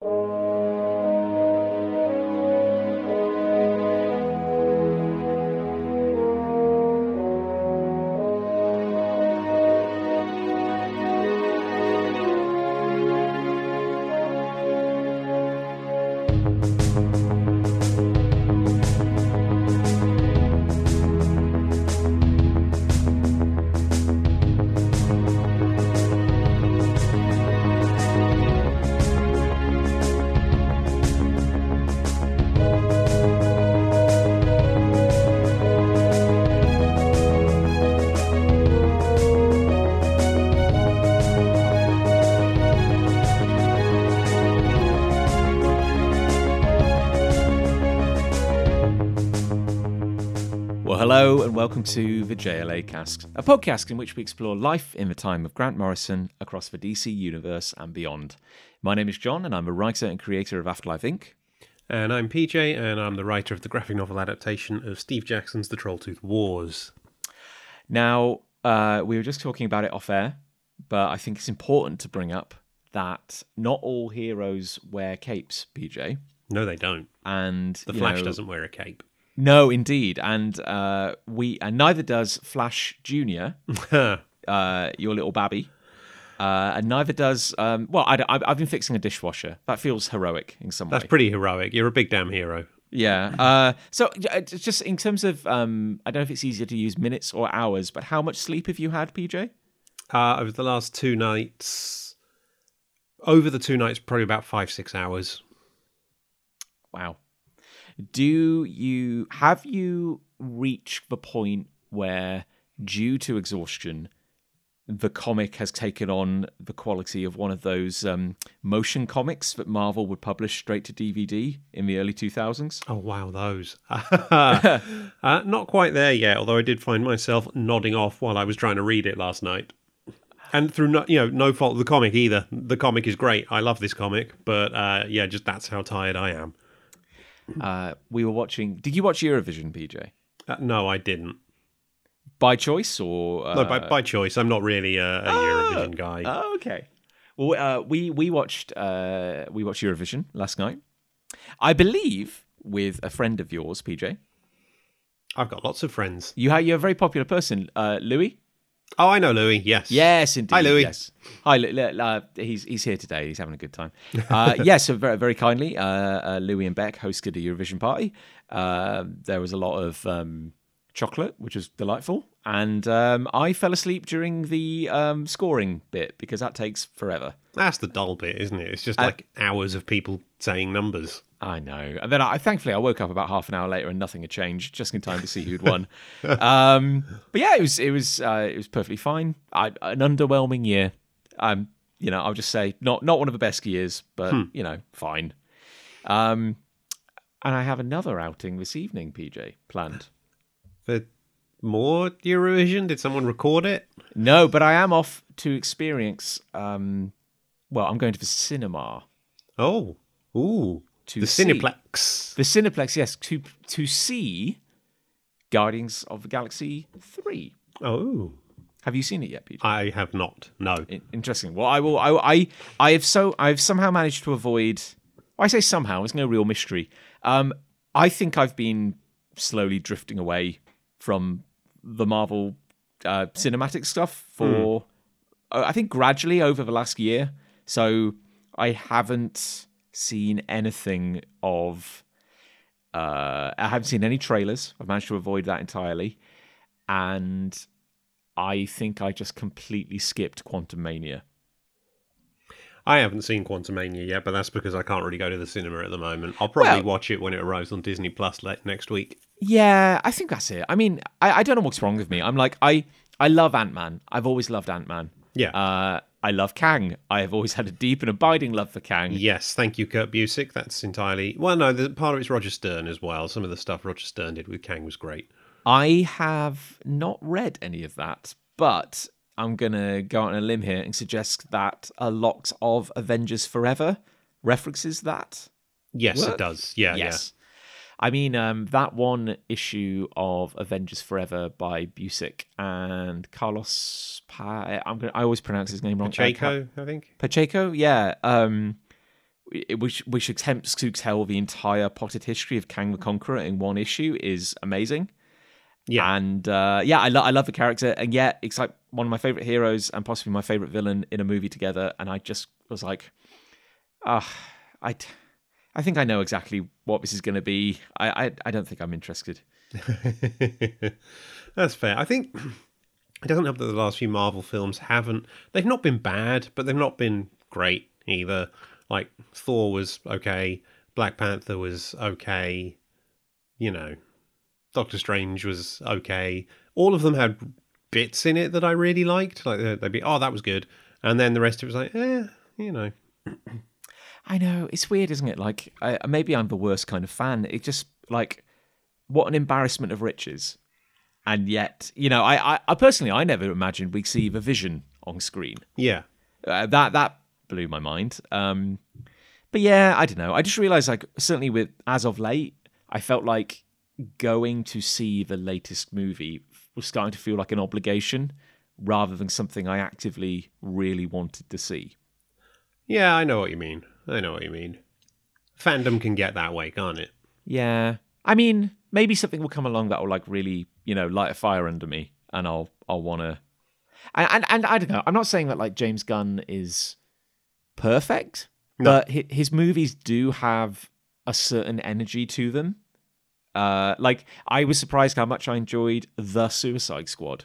Well, welcome to the JLA Cast, a podcast in which we explore life in the time of Grant Morrison across the DC universe and beyond. My name is Jon, and I'm a writer and creator of Afterlife Inc. And I'm PJ, and I'm the writer of the graphic novel adaptation of Steve Jackson's The Trolltooth Wars. Now, uh, we were just talking about it off air, but I think it's important to bring up that not all heroes wear capes, PJ. No, they don't. And The Flash know- doesn't wear a cape. No, indeed, and uh, we and neither does Flash Junior, uh, your little babby, uh, and neither does. Um, well, I, I, I've been fixing a dishwasher. That feels heroic in some That's way. That's pretty heroic. You're a big damn hero. yeah. Uh, so just in terms of, um, I don't know if it's easier to use minutes or hours, but how much sleep have you had, PJ? Uh, over the last two nights, over the two nights, probably about five, six hours. Wow. Do you have you reached the point where, due to exhaustion, the comic has taken on the quality of one of those um, motion comics that Marvel would publish straight to DVD in the early 2000s? Oh, wow, those. uh, not quite there yet, although I did find myself nodding off while I was trying to read it last night. And through no, you know, no fault of the comic either. The comic is great. I love this comic, but uh, yeah, just that's how tired I am. Uh, we were watching. Did you watch Eurovision, PJ? Uh, no, I didn't. By choice or uh, No, by, by choice. I'm not really a, a Eurovision guy. Oh, okay. Well, uh, we we watched uh, we watched Eurovision last night. I believe with a friend of yours, PJ. I've got lots of friends. You ha- you're a very popular person, uh, Louis. Oh, I know Louis. Yes. Yes, indeed. Hi, Louis. Yes. Hi, uh, he's he's here today. He's having a good time. Uh, yes, so very very kindly, uh, uh, Louis and Beck hosted a Eurovision party. Uh, there was a lot of um, chocolate, which was delightful, and um, I fell asleep during the um, scoring bit because that takes forever. That's the dull bit, isn't it? It's just Uh, like hours of people saying numbers. I know. And then I thankfully I woke up about half an hour later and nothing had changed, just in time to see who'd won. um, but yeah, it was it was uh, it was perfectly fine. I, an underwhelming year. Um, you know, I'll just say not not one of the best years, but you know, fine. Um, and I have another outing this evening, PJ, planned. For more Eurovision? Did someone record it? No, but I am off to experience. Um, well, I'm going to the cinema. Oh. Ooh. To the see- Cineplex. The Cineplex, yes, to to see Guardians of the Galaxy three. Oh. Have you seen it yet, Peter? I have not. No. In- Interesting. Well, I will. I, I I have so I've somehow managed to avoid. I say somehow. It's no real mystery. Um, I think I've been slowly drifting away from the Marvel uh, cinematic stuff for. uh, I think gradually over the last year. So I haven't seen anything of. Uh, I haven't seen any trailers. I've managed to avoid that entirely, and I think I just completely skipped Quantumania. I haven't seen Quantumania yet, but that's because I can't really go to the cinema at the moment. I'll probably Well- watch it when it arrives on Disney Plus next week. Yeah, I think that's it. I mean, I, I don't know what's wrong with me. I'm like, I I love Ant Man. I've always loved Ant Man. Yeah. Uh, I love Kang. I have always had a deep and abiding love for Kang. Yes, thank you, Kurt Busiek. That's entirely well. No, the part of it's Roger Stern as well. Some of the stuff Roger Stern did with Kang was great. I have not read any of that, but I'm gonna go out on a limb here and suggest that a lot of Avengers Forever references that. Yes, What? it does. Yeah, yes. I mean, um, that one issue of Avengers Forever by Busiek and Carlos. Pa- I'm gonna, I always pronounce his name wrong. Uh, Pacheco, I think. Pacheco, yeah. Um, which which attempts to tell the entire potted history of Kang the Conqueror in one issue is amazing. Yeah. And uh, yeah, I, lo- I love the character, and yet it's like one of my favorite heroes and possibly my favorite villain in a movie together. And I just was like, ah, I, t- I think I know exactly what this is going to be. I, I, I don't think I'm interested. That's fair. I think it doesn't help that the last few Marvel films haven't. They've not been bad, but they've not been great either. Like Thor was okay, Black Panther was okay, you know, Doctor Strange was okay. All of them had bits in it that I really liked. Like they'd be, oh, that was good, and then the rest of it was like, eh, you know. I know it's weird, isn't it? Like I, maybe I'm the worst kind of fan. It just like what an embarrassment of riches, and yet you know I I, I personally I never imagined we'd see the Vision on screen. Yeah, uh, that that blew my mind. Um, but yeah, I don't know. I just realized like certainly with as of late, I felt like going to see the latest movie was starting to feel like an obligation rather than something I actively really wanted to see. Yeah, I know what you mean. I know what you mean. Fandom can get that way, can't it? Yeah. I mean, maybe something will come along that will like really, you know, light a fire under me and I'll I'll want to and, and and I don't know. I'm not saying that like James Gunn is perfect, No. but hi- his movies do have a certain energy to them. Uh, like I was surprised how much I enjoyed The Suicide Squad.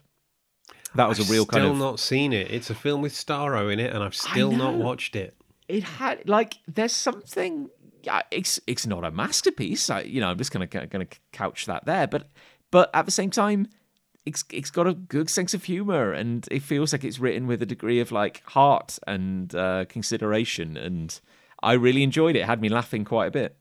That was I've a real kind of. still not seen it. It's a film with Starro in it, and I've still not watched it. It had like there's something it's it's not a masterpiece I, you know i'm just gonna gonna couch that there but but at the same time it's it's got a good sense of humor and it feels like it's written with a degree of like heart and uh, consideration and i really enjoyed it. it had me laughing quite a bit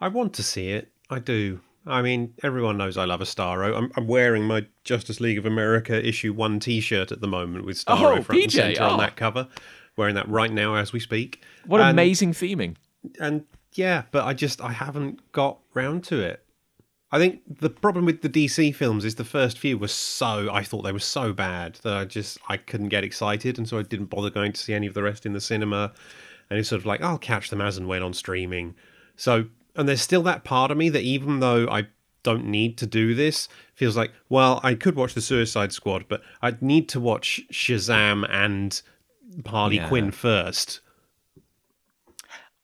I want to see it. I do. I mean, everyone knows I love a Starro. I'm, I'm wearing my Justice League of America issue one T-shirt at the moment with Starro Oh, front and PJ, center on oh. that cover. Wearing that right now as we speak. what and, amazing theming And yeah, but I just I haven't got round to it. I think the problem with the DC films is the first few were so I thought they were so bad that I just I couldn't get excited, and so I didn't bother going to see any of the rest in the cinema. And it's sort of like I'll catch them as and when on streaming. So and there's still that part of me that even though I don't need to do this, feels like well I could watch the Suicide Squad, but I'd need to watch Shazam and Harley Yeah. Quinn first.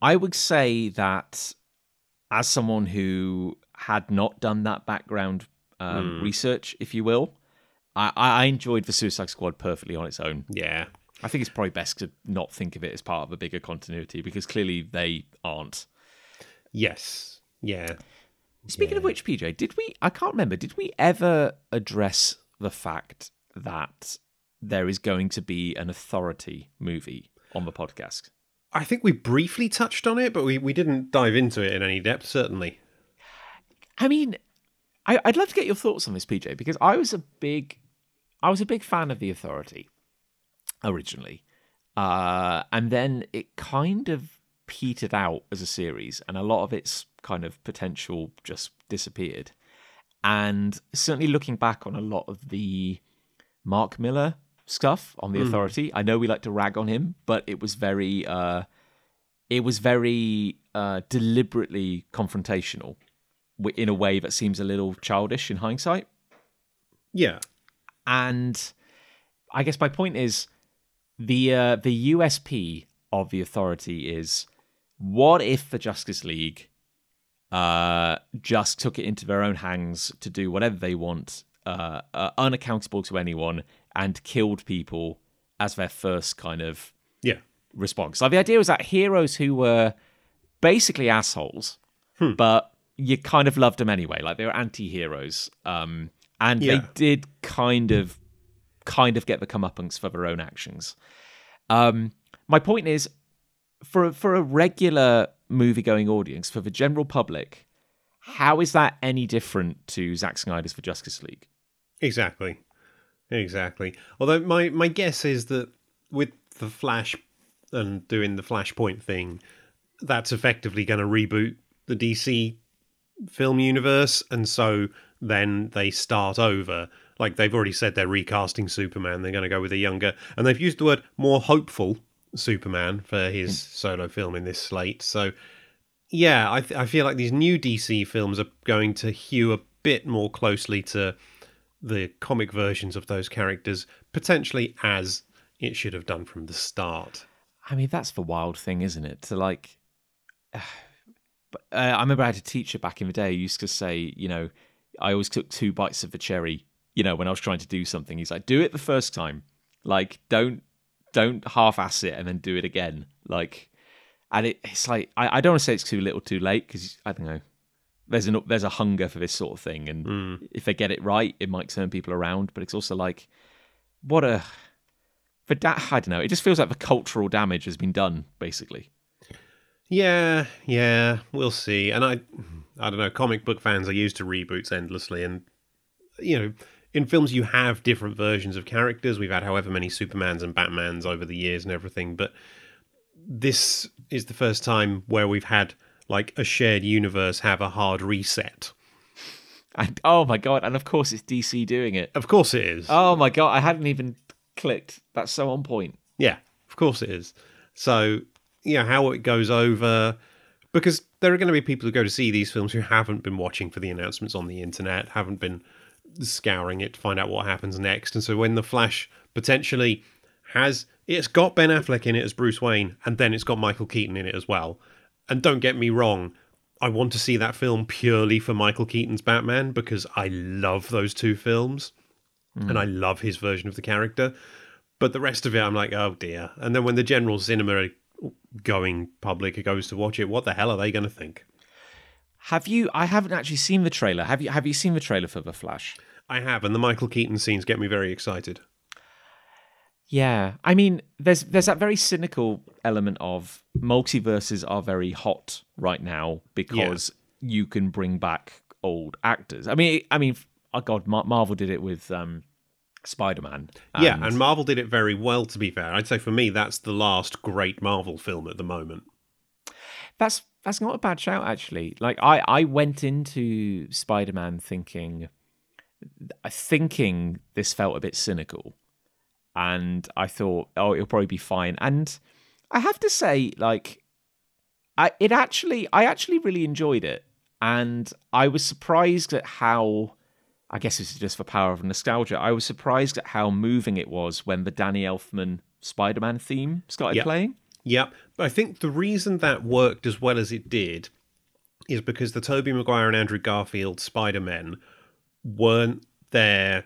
I would say that as someone who had not done that background um, research, if you will, I, I enjoyed the Suicide Squad perfectly on its own. Yeah. I think it's probably best to not think of it as part of a bigger continuity because clearly they aren't. Yes. Yeah. Speaking of which, PJ, did we? I can't remember. Did we ever address the fact that there is going to be an authority movie on the podcast? I think we briefly touched on it, but we, we didn't dive into it in any depth, certainly. I mean, I, I'd love to get your thoughts on this, PJ, because I was a big, I was a big fan of the Authority originally, uh, and then it kind of petered out as a series, and a lot of its kind of potential just disappeared. And certainly looking back on a lot of the Mark Millar stuff on the Authority, I know we like to rag on him, but it was very, uh, it was very uh, deliberately confrontational in a way that seems a little childish in hindsight. Yeah. And I guess my point is the uh, the USP of the authority is what if the Justice League uh, just took it into their own hands to do whatever they want, uh, uh, unaccountable to anyone, and killed people as their first kind of Yeah. response. Like the idea was that heroes who were basically assholes, but you kind of loved them anyway. Like they were anti-heroes, um, and they did kind of, kind of get the comeuppance for their own actions. Um, my point is, for for a regular movie-going audience, for the general public, how is that any different to Zack Snyder's The Justice League? Exactly. Exactly. Although my, my guess is that with the Flash and doing the Flashpoint thing, that's effectively going to reboot the DC film universe. And so then they start over. Like they've already said they're recasting Superman. They're going to go with a younger, and they've used the word more hopeful Superman for his hmm. solo film in this slate. So, yeah, I, th- I feel like these new DC films are going to hew a bit more closely to the comic versions of those characters, potentially as it should have done from the start. I mean, that's the wild thing, isn't it? To like, uh, I remember I had a teacher back in the day who used to say, you know, I always took two bites of the cherry, you know, when I was trying to do something. He's like, do it the first time. Like, don't don't half-ass it and then do it again. Like, and it, it's like I, I don't want to say it's too little, too late because I don't know. There's an there's a hunger for this sort of thing, and Mm. if they get it right, it might turn people around. But it's also like, what a for da- I don't know. It just feels like the cultural damage has been done, basically. Yeah, yeah, we'll see. And I, I don't know. Comic book fans are used to reboots endlessly, and you know, in films you have different versions of characters. We've had however many Supermans and Batmans over the years and everything, but this is the first time where we've had like a shared universe have a hard reset. And oh my god! And of course, it's DC doing it. Of course it is. Oh my god! I hadn't even clicked. That's so on point. Yeah, of course it is. So, yeah, how it goes over. Because there are going to be people who go to see these films who haven't been watching for the announcements on the internet, haven't been scouring it to find out what happens next. And so when The Flash potentially has. It's got Ben Affleck in it as Bruce Wayne, and then it's got Michael Keaton in it as well. And don't get me wrong, I want to see that film purely for Michael Keaton's Batman because I love those two films hmm. and I love his version of the character. But the rest of it, I'm like, oh dear. And then when the general cinema going public goes to watch it, what the hell are they going to think? Have you? I haven't actually seen the trailer. Have you? Have you seen the trailer for the Flash? I have, and the Michael Keaton scenes get me very excited. Yeah, I mean, there's there's that very cynical element of multiverses are very hot right now because you can bring back old actors. I mean, I mean, oh god, Mar- Marvel did it with um, Spider-Man. yeah, and Marvel did it very well, to be fair. I'd say for me, that's the last great Marvel film at the moment. that's that's not a bad shout actually. Like I I went into Spider-Man thinking thinking this felt a bit cynical. And I thought, oh, it'll probably be fine. And I have to say, like, I it actually I actually really enjoyed it. And I was surprised at how I guess this is just for power of nostalgia. I was surprised at how moving it was when the Danny Elfman Spider-Man theme started Yeah. playing. Yeah, but I think the reason that worked as well as it did is because the Tobey Maguire and Andrew Garfield Spider-Men weren't there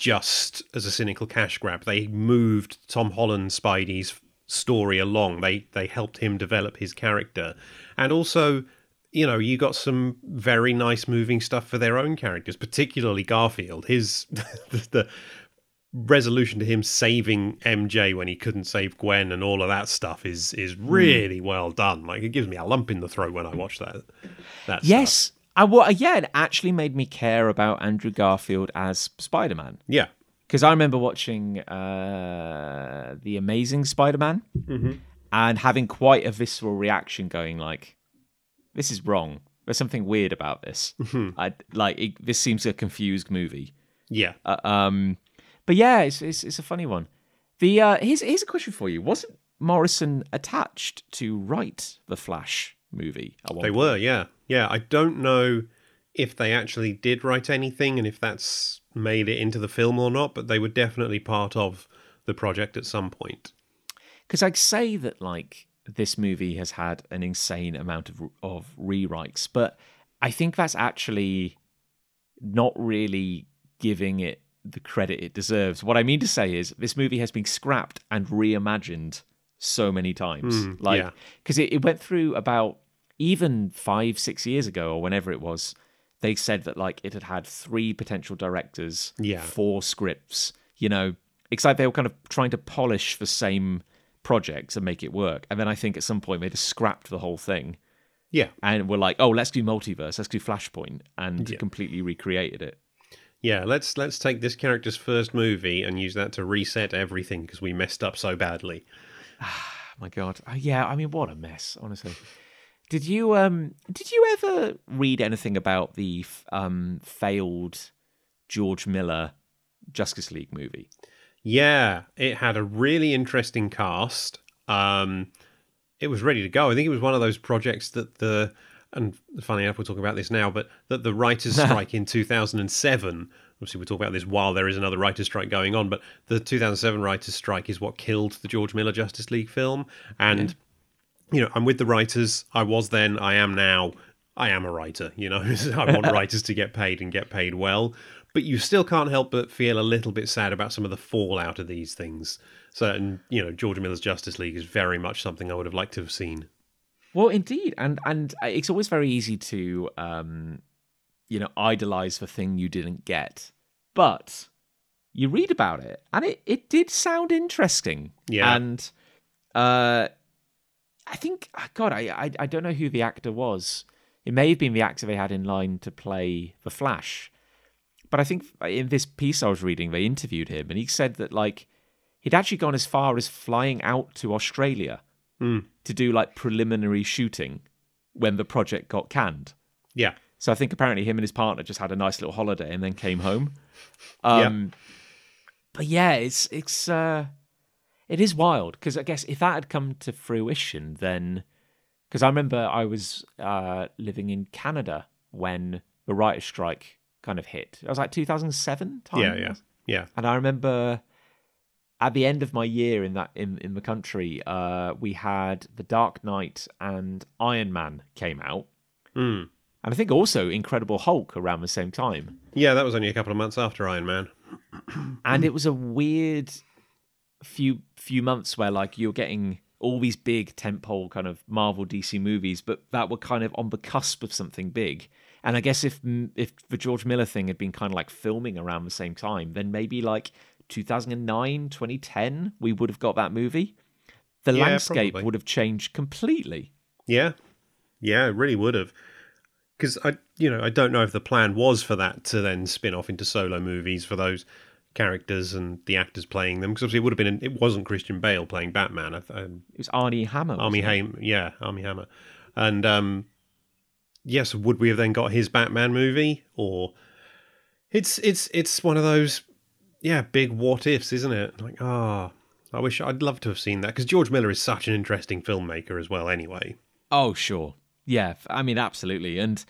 just as a cynical cash grab. They moved Tom Holland Spidey's story along. They they helped him develop his character. And also, you know, you got some very nice moving stuff for their own characters, particularly Garfield. His the, the resolution to him saving MJ when he couldn't save Gwen and all of that stuff is is hmm. really well done. Like it gives me a lump in the throat when I watch that. That stuff. I, well, yeah, it actually made me care about Andrew Garfield as Spider Man. Yeah. Because I remember watching uh, The Amazing Spider Man and having quite a visceral reaction, going like, this is wrong. There's something weird about this. I, like, it, this seems a confused movie. Yeah. Uh, um, but yeah, it's, it's, it's a funny one. The uh, here's, here's a question for you Wasn't Morrison attached to write the Flash movie? At one They were, yeah. Yeah. I don't know if they actually did write anything and if that's made it into the film or not, but they were definitely part of the project at some point. because I'd say that like this movie has had an insane amount of of rewrites, but I think that's actually not really giving it the credit it deserves. What I mean to say is this movie has been scrapped and reimagined so many times, Mm, like yeah. because it, it went through about even five six years ago or whenever it was. They said that like it had had three potential directors, Yeah. four scripts. You know, it's like they were kind of trying to polish the same projects and make it work. And then I think at some point they just scrapped the whole thing Yeah. and were like, "Oh, let's do multiverse, let's do Flashpoint," and Yeah. completely recreated it. Yeah, let's let's take this character's first movie and use that to reset everything because we messed up so badly. My god, oh, yeah. I mean, what a mess, honestly. Did you um did you ever read anything about the f- um failed George Miller Justice League movie? Yeah, it had a really interesting cast. Um, it was ready to go. I think it was one of those projects that the and funny enough, we're talking about this now, but that the writers' strike in 2007. Obviously, we talk about this while there is another writers' strike going on, but the 2007 writers' strike is what killed the George Miller Justice League film. And you know, I'm with the writers. I was then. I am now. I am a writer. You know, I want writers to get paid and get paid well. But you still can't help but feel a little bit sad about some of the fallout of these things. So, and you know, George Miller's Justice League is very much something I would have liked to have seen. Well, indeed, and and it's always very easy to, um, you know, idolize the thing you didn't get, but you read about it, and it it did sound interesting. Yeah. and uh, I think ah, God, I, I I don't know who the actor was. It may have been the actor they had in line to play the Flash, but I think in this piece I was reading, they interviewed him, and he said that like he'd actually gone as far as flying out to Australia to do like preliminary shooting when the project got canned. Yeah. So I think apparently him and his partner just had a nice little holiday and then came home. Um, But yeah, it's it's uh, it is wild because I guess if that had come to fruition, then because I remember I was uh, living in Canada when the writer's strike kind of hit. It was like 2007 time. Yeah. Yeah. Yeah. And I remember at the end of my year in that in, in the country, uh, we had The Dark Knight and Iron Man came out. Mm. And I think also Incredible Hulk around the same time. Yeah, that was only a couple of months after Iron Man. And it was a weird few few months where like you're getting all these big tentpole kind of Marvel DC movies, but that were kind of on the cusp of something big. And I guess if if the George Miller thing had been kind of like filming around the same time, then maybe like 2009, 2010, we would have got that movie. The Yeah, landscape probably. would have changed completely. Yeah, yeah, it really would have. Because I, you know, I don't know if the plan was for that to then spin off into solo movies for those characters and the actors playing them. Because obviously, it would have been. It wasn't Christian Bale playing Batman. I, I, It was Armie Hammer. Armie wasn't? Hammer, yeah, Armie Hammer, and um, yes, would we have then got his Batman movie? Or it's it's it's one of those, yeah, big what ifs, isn't it? Like, ah, I wish I'd love to have seen that because George Miller is such an interesting filmmaker as well. Anyway, Oh, sure. Yeah, I mean, absolutely. And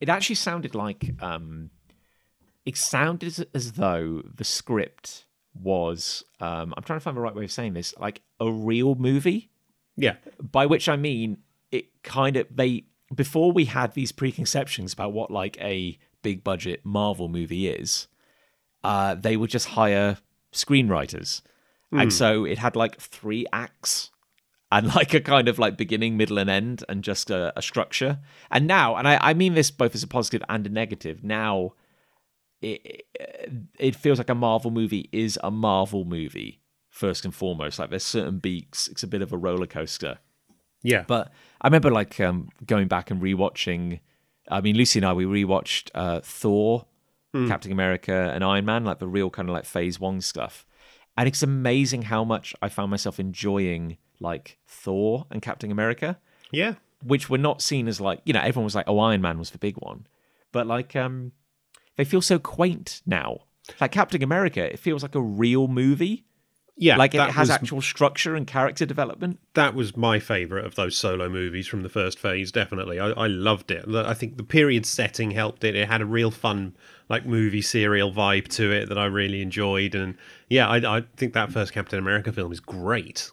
it actually sounded like um, it sounded as, though the script was. Um, I'm trying to find the right way of saying this, like a real movie. yeah, By which I mean it kind of they before we had these preconceptions about what like a big budget Marvel movie is, uh, they would just hire screenwriters, and so it had like three acts and like a kind of like beginning, middle, and end, and just a, a structure. And now, and I, I mean this both as a positive and a negative. Now, it it feels like a Marvel movie is a Marvel movie first and foremost. Like there's certain beats. It's a bit of a roller coaster. yeah, But I remember like um, going back and rewatching. I mean, Lucy and I we rewatched uh, Thor, Captain America, and Iron Man, like the real kind of like Phase One stuff. And it's amazing how much I found myself enjoying like Thor and Captain America, yeah. which were not seen as like you know everyone was like, oh, Iron Man was the big one, but like um, they feel so quaint now. Like Captain America, it feels like a real movie. Yeah, Like it has was, actual structure and character development. that was my favourite of those solo movies from the first phase. Definitely, I, I loved it. I think the period setting helped it. It had a real fun, like movie serial vibe to it that I really enjoyed. And yeah, I, I think that first Captain America film is great.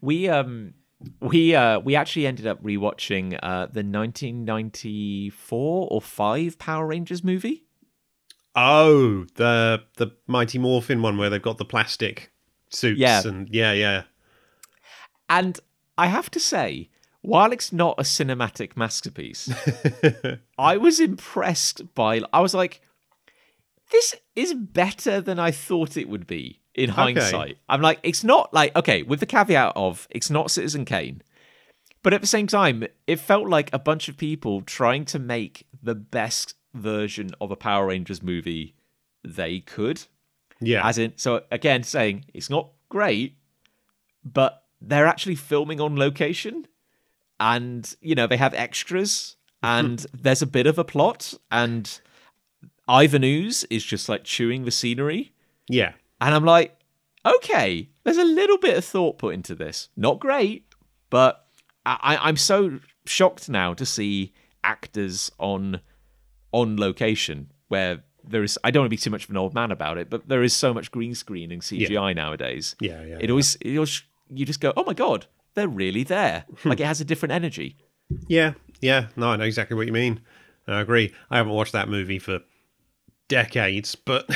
We um we uh we actually ended up rewatching uh the 1994 or 5 Power Rangers movie. Oh, the the Mighty Morphin one where they've got the plastic suits Yeah. and yeah, yeah, And I have to say, while it's not a cinematic masterpiece, I was impressed by I was like this is better than I thought it would be in hindsight. I'm like it's not like okay, with the caveat of it's not Citizen Kane. But at the same time, it felt like a bunch of people trying to make the best version of a Power Rangers movie they could. yeah. As in, so again, saying it's not great, but they're actually filming on location, and you know they have extras, and there's a bit of a plot, and Ivan Ooze is just like chewing the scenery, yeah. And I'm like, okay, there's a little bit of thought put into this. Not great, but I, I'm so shocked now to see actors on on location where there is. I don't want to be too much of an old man about it, but there is so much green screen and CGI nowadays. Yeah, yeah, It always, it always, you just go, oh my god, they're really there. like it has a different energy. Yeah, yeah. No, I know exactly what you mean. I agree. I haven't watched that movie for decades, but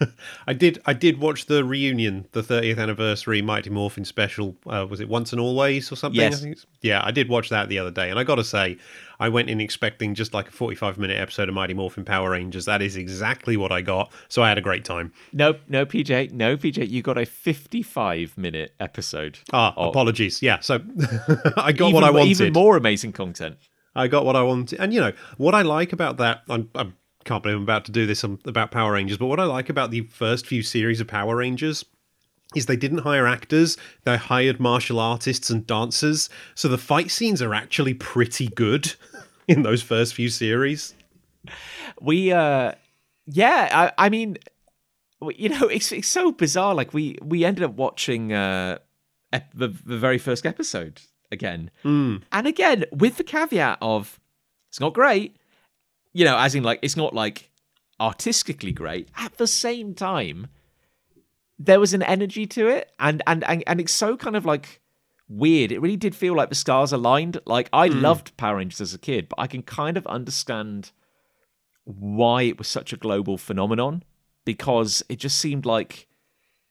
I did. I did watch the reunion, the 30th anniversary Mighty Morphin special. Uh, was it Once and Always or something? Yes. I think yeah, I did watch that the other day, and I got to say, I went in expecting just like a 45 minute episode of Mighty Morphin Power Rangers. That is exactly what I got. So I had a great time. No, no, PJ, no, PJ, you got a 55 minute episode. Ah, Oh. apologies. Yeah, so I got even, what I wanted. Even more amazing content. I got what I wanted. And, you know, what I like about that, I'm, I can't believe I'm about to do this um, about Power Rangers, but what I like about the first few series of Power Rangers is they didn't hire actors, they hired martial artists and dancers. So the fight scenes are actually pretty good in those first few series. we uh yeah i, I mean you know it's, it's so bizarre like we we ended up watching uh ep- the, the very first episode again and again with the caveat of it's not great you know as in like it's not like artistically great. At the same time there was an energy to it and and and, and it's so kind of like weird. It really did feel like the stars aligned. Like i hmm. loved power rangers as a kid but i can kind of understand why it was such a global phenomenon because it just seemed like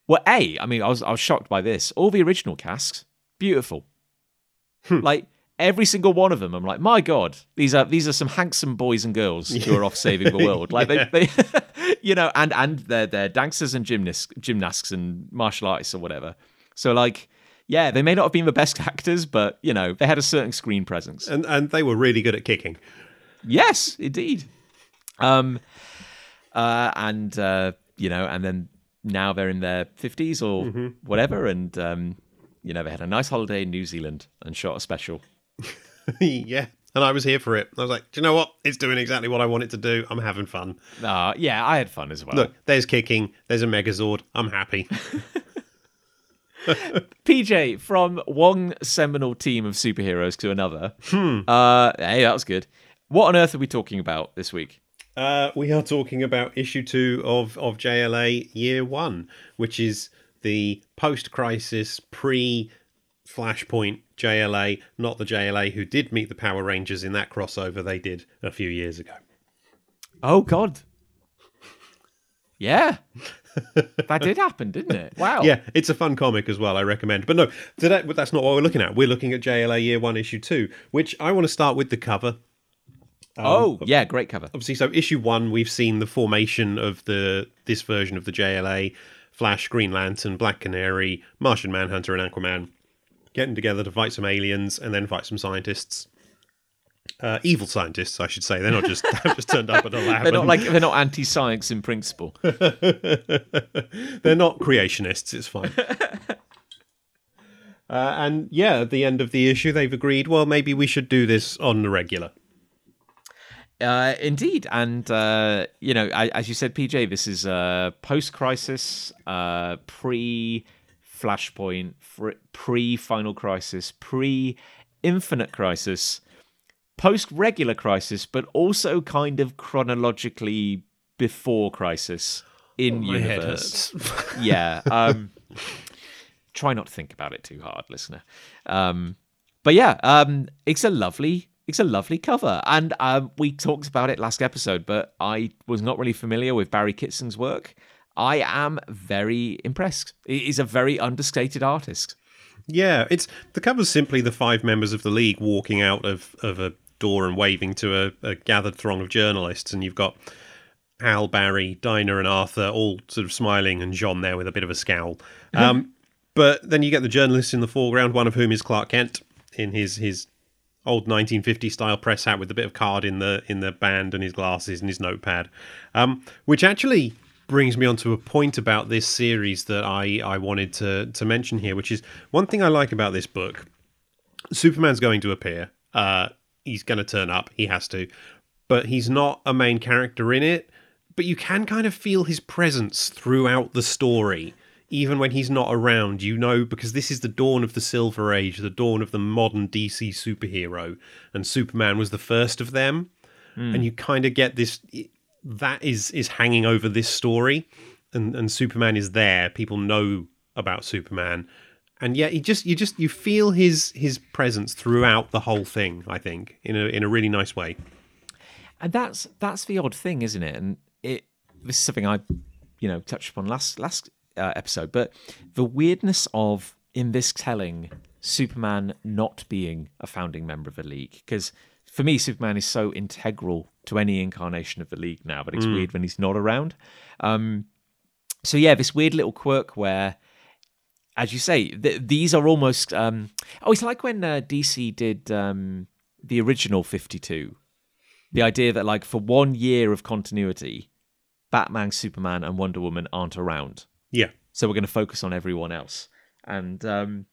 well a i mean i was i was shocked by this. All the original casts beautiful. Hmm. Like every single one of them i'm like my god these are these are some handsome boys and girls who are off saving the world like they, they you know and and they're they're dancers and gymnasts gymnasts and martial artists or whatever so like yeah they may not have been the best actors but you know they had a certain screen presence And, and they were really good at kicking. Yes, indeed. Um, uh, and uh, you know, and then now they're in their fifties or whatever, and um, you know, they had a nice holiday in New Zealand and shot a special. yeah. And I was here for it. I was like, do you know what? It's doing exactly what I want it to do. I'm having fun. Uh, yeah, I had fun as well. Look, there's kicking, there's a Megazord. I'm happy. PJ from one seminal team of superheroes to another. Uh, hey, that was good. What on earth are we talking about this week? Uh, we are talking about issue two of, of JLA Year One, which is the post crisis, pre Flashpoint JLA, not the JLA who did meet the Power Rangers in that crossover they did a few years ago. Oh God. Yeah. that did happen, didn't it? Wow. Yeah, it's a fun comic as well, I recommend. But no, today, but that's not what we're looking at. We're looking at JLA Year One, Issue Two, which I want to start with the cover. Um, oh, yeah, great cover. obviously so issue one we've seen the formation of the this version of the jla flash green lantern black canary martian manhunter and aquaman getting together to fight some aliens and then fight some scientists uh, evil scientists i should say they're not just they've just turned up at a lab They're not like they're not anti-science in principle. they're not creationists it's fine Uh, and yeah, at the end of the issue, they've agreed. Well, maybe we should do this on the regular. Uh, indeed, and uh, you know, I, as you said, PJ, this is post-crisis, uh, pre-Flashpoint, pre-Final Crisis, pre-Infinite Crisis, post-regular Crisis, but also kind of chronologically before Crisis in head universe. yeah. Um, try not to think about it too hard, listener. Um, but yeah, um, it's a lovely, it's a lovely cover, and um, we talked about it last episode. But I was not really familiar with Barry Kitson's work. I am very impressed. He's a very understated artist. Yeah, it's the cover's simply the five members of the league walking out of, of a door and waving to a, a gathered throng of journalists, and you've got Hal, Barry, Dinah, and Arthur all sort of smiling, and John there with a bit of a scowl. Um, but then you get the journalists in the foreground, one of whom is Clark Kent in his his old 1950 style press hat with a bit of card in the in the band and his glasses and his notepad, um, which actually brings me on to a point about this series that I, I wanted to to mention here, which is one thing I like about this book. Superman's going to appear. Uh, he's going to turn up. He has to, but he's not a main character in it. But you can kind of feel his presence throughout the story, even when he's not around, you know, because this is the dawn of the Silver Age, the dawn of the modern DC superhero, and Superman was the first of them. And you kind of get this that is is hanging over this story, and and Superman is there. People know about Superman, and yet he just you just you feel his his presence throughout the whole thing. I think in a in a really nice way. and that's that's the odd thing, isn't it? And it this is something I, you know, touched upon last last uh, episode, but the weirdness of in this telling Superman not being a founding member of the League because for me Superman is so integral to any incarnation of the League now, but it's weird when he's not around. Um, so yeah, this weird little quirk where as you say, th- these are almost. Um, oh, it's like when uh, DC did um, the original 52. The idea that, like, for one year of continuity, Batman, Superman, and Wonder Woman aren't around. Yeah, So we're going to focus on everyone else. And um,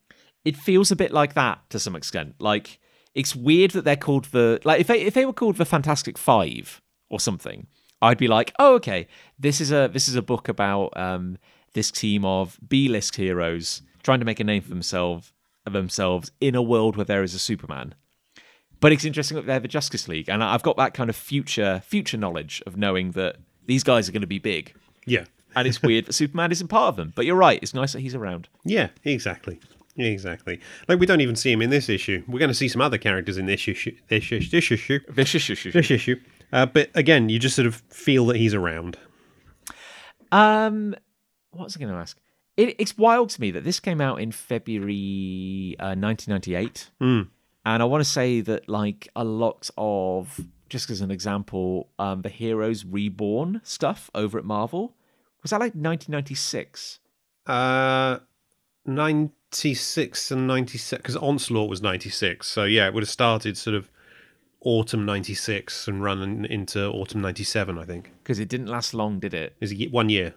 it feels a bit like that to some extent. Like, it's weird that they're called the. Like, if they, if they were called the Fantastic Five or something, I'd be like, oh, okay, this is a this is a book about um, this team of B-list heroes trying to make a name for themselves themselves in a world where there is a Superman. But it's interesting that they're the Justice League, and I've got that kind of future future knowledge of knowing that these guys are going to be big, yeah, and it's weird that Superman isn't part of them. But you're right; it's nice that he's around. yeah, exactly. Exactly. Like we don't even see him in this issue. We're going to see some other characters in this issue. This issue. This issue. Vicious. This issue. Uh, but again, you just sort of feel that he's around. Um, what was I going to ask? It, it's wild to me that this came out in February uh, 1998, and I want to say that like a lot of, just as an example, um, the Heroes Reborn stuff over at Marvel was that like 1996. Uh, 96 and 97, because Onslaught was 96. So yeah, it would have started sort of autumn 96 and run into autumn 97, I think. Because it didn't last long, did it? Is it was one year?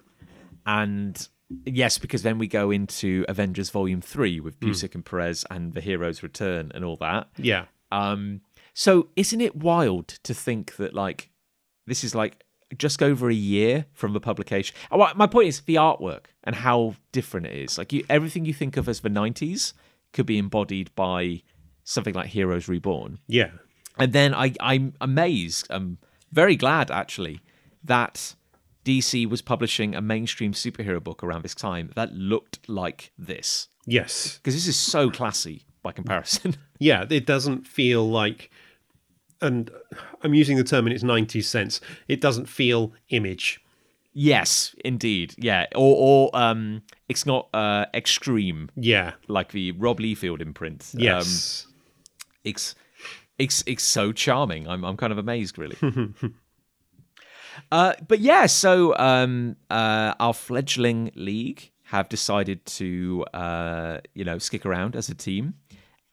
And yes, because then we go into Avengers Volume Three with Busiek and Perez and the Heroes Return and all that. Yeah. Um, so isn't it wild to think that like this is like just over a year from the publication? Oh, my point is the artwork and how different it is. Like you, everything you think of as the '90s could be embodied by something like Heroes Reborn. Yeah. And then I, I'm amazed. I'm very glad actually that DC was publishing a mainstream superhero book around this time that looked like this Yes. because this is so classy by comparison. Yeah, it doesn't feel like, and I'm using the term in its 90s sense, it doesn't feel image. yes, indeed. Yeah, or or um, it's not uh extreme Yeah. like the Rob Liefeld imprint. Um, Yes. it's it's it's so charming. I'm I'm kind of amazed, really. uh, but yeah, so um, uh, our fledgling league have decided to uh, you know stick around as a team,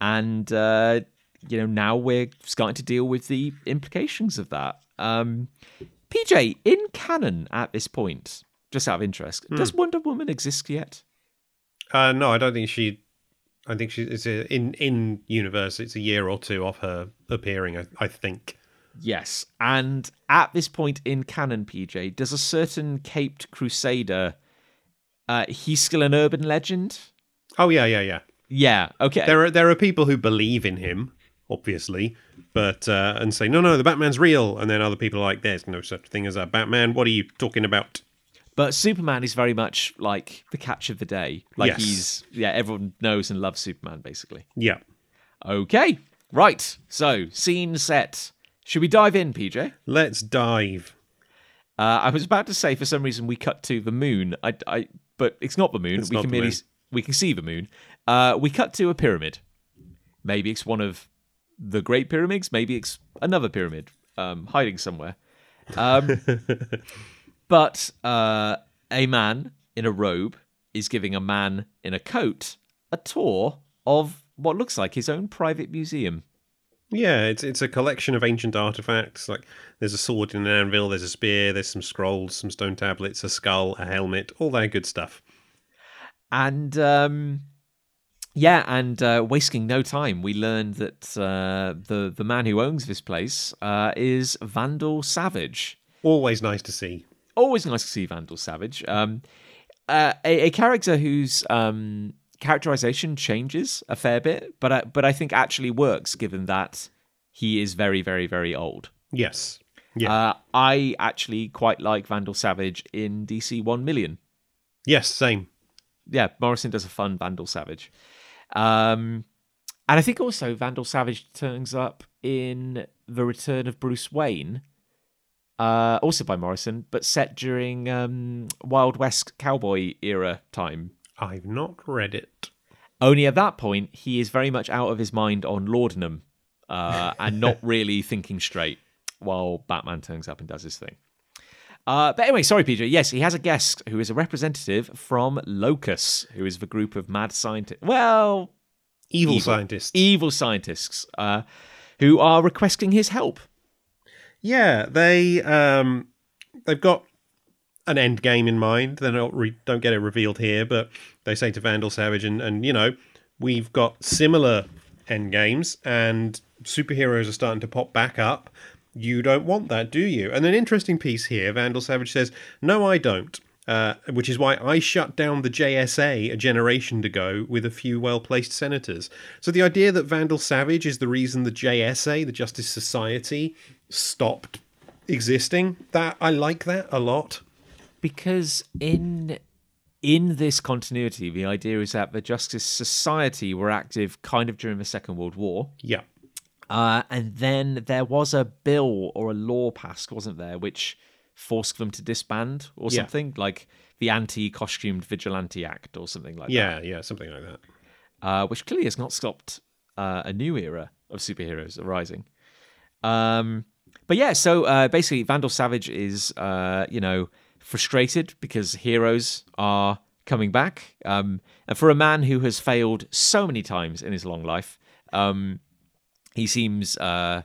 and uh, you know now we're starting to deal with the implications of that. Um, PJ, in canon at this point, just out of interest, does Wonder Woman exist yet? Uh, no, I don't think she. I think she is in in universe. It's a year or two off her appearing. I, I think. Yes. And at this point in canon, PJ, does a certain caped crusader uh he's still an urban legend? Oh yeah, yeah, yeah. Yeah, okay. There are there are people who believe in him, obviously, but uh, and say no, no, the Batman's real, and then other people are like, there's no such thing as a Batman. What are you talking about? but Superman is very much like the catch of the day. Like Yes. he's yeah, everyone knows and loves Superman basically. Yeah, Okay. Right. So, scene set. Should we dive in, PJ? let's dive. Uh, I was about to say for some reason we cut to the moon. I, I but it's not the moon. It's we can merely moon. we can see the moon. Uh, we cut to a pyramid. Maybe it's one of the Great Pyramids. Maybe it's another pyramid um, hiding somewhere. Um, but uh, a man in a robe is giving a man in a coat a tour of what looks like his own private museum. Yeah, it's it's a collection of ancient artifacts. Like there's a sword in an anvil, there's a spear, there's some scrolls, some stone tablets, a skull, a helmet, all that good stuff. And um, yeah, and uh, wasting no time, we learned that uh, the the man who owns this place uh, is Vandal Savage. Always nice to see. Always nice to see Vandal Savage. Um, uh, a, a character whose um, characterization changes a fair bit, but I, but I think actually works given that he is very, very, very old. Yes. Yeah. Uh, I actually quite like Vandal Savage in DC One Million. yes. Same. Yeah, Morrison does a fun Vandal Savage. Um, and I think also Vandal Savage turns up in The Return of Bruce Wayne, uh, also by Morrison, but set during um, Wild West cowboy era time. I've not read it. Only at that point, he is very much out of his mind on laudanum uh, and not really thinking straight while Batman turns up and does his thing. Uh, but anyway, sorry, Peter. Yes, he has a guest who is a representative from Locus, who is the group of mad scientists. Well, Evil, Evil. scientists. evil scientists uh, who are requesting his help. Yeah, they um, they've got an end game in mind. They don't re- don't get it revealed here, but they say to Vandal Savage, and and you know we've got similar end games, and superheroes are starting to pop back up. You don't want that, do you? And an interesting piece here, Vandal Savage says, "No, I don't." Uh, which is why I shut down the JSA a generation ago with a few well placed senators. So the idea that Vandal Savage is the reason the JSA, the Justice Society, stopped existing, that I like that a lot. because in in this continuity the idea is that the justice society were active kind of during the second world war Yeah. Uh, and then there was a bill or a law passed wasn't there which forced them to disband or Yeah. something like the anti-costumed vigilante act or something like that Yeah, yeah, something like that. uh, which clearly has not stopped uh, a new era of superheroes arising. Um, but yeah, so uh, basically, Vandal Savage is, uh, you know, frustrated because heroes are coming back. Um, and for a man who has failed so many times in his long life, um, he seems uh,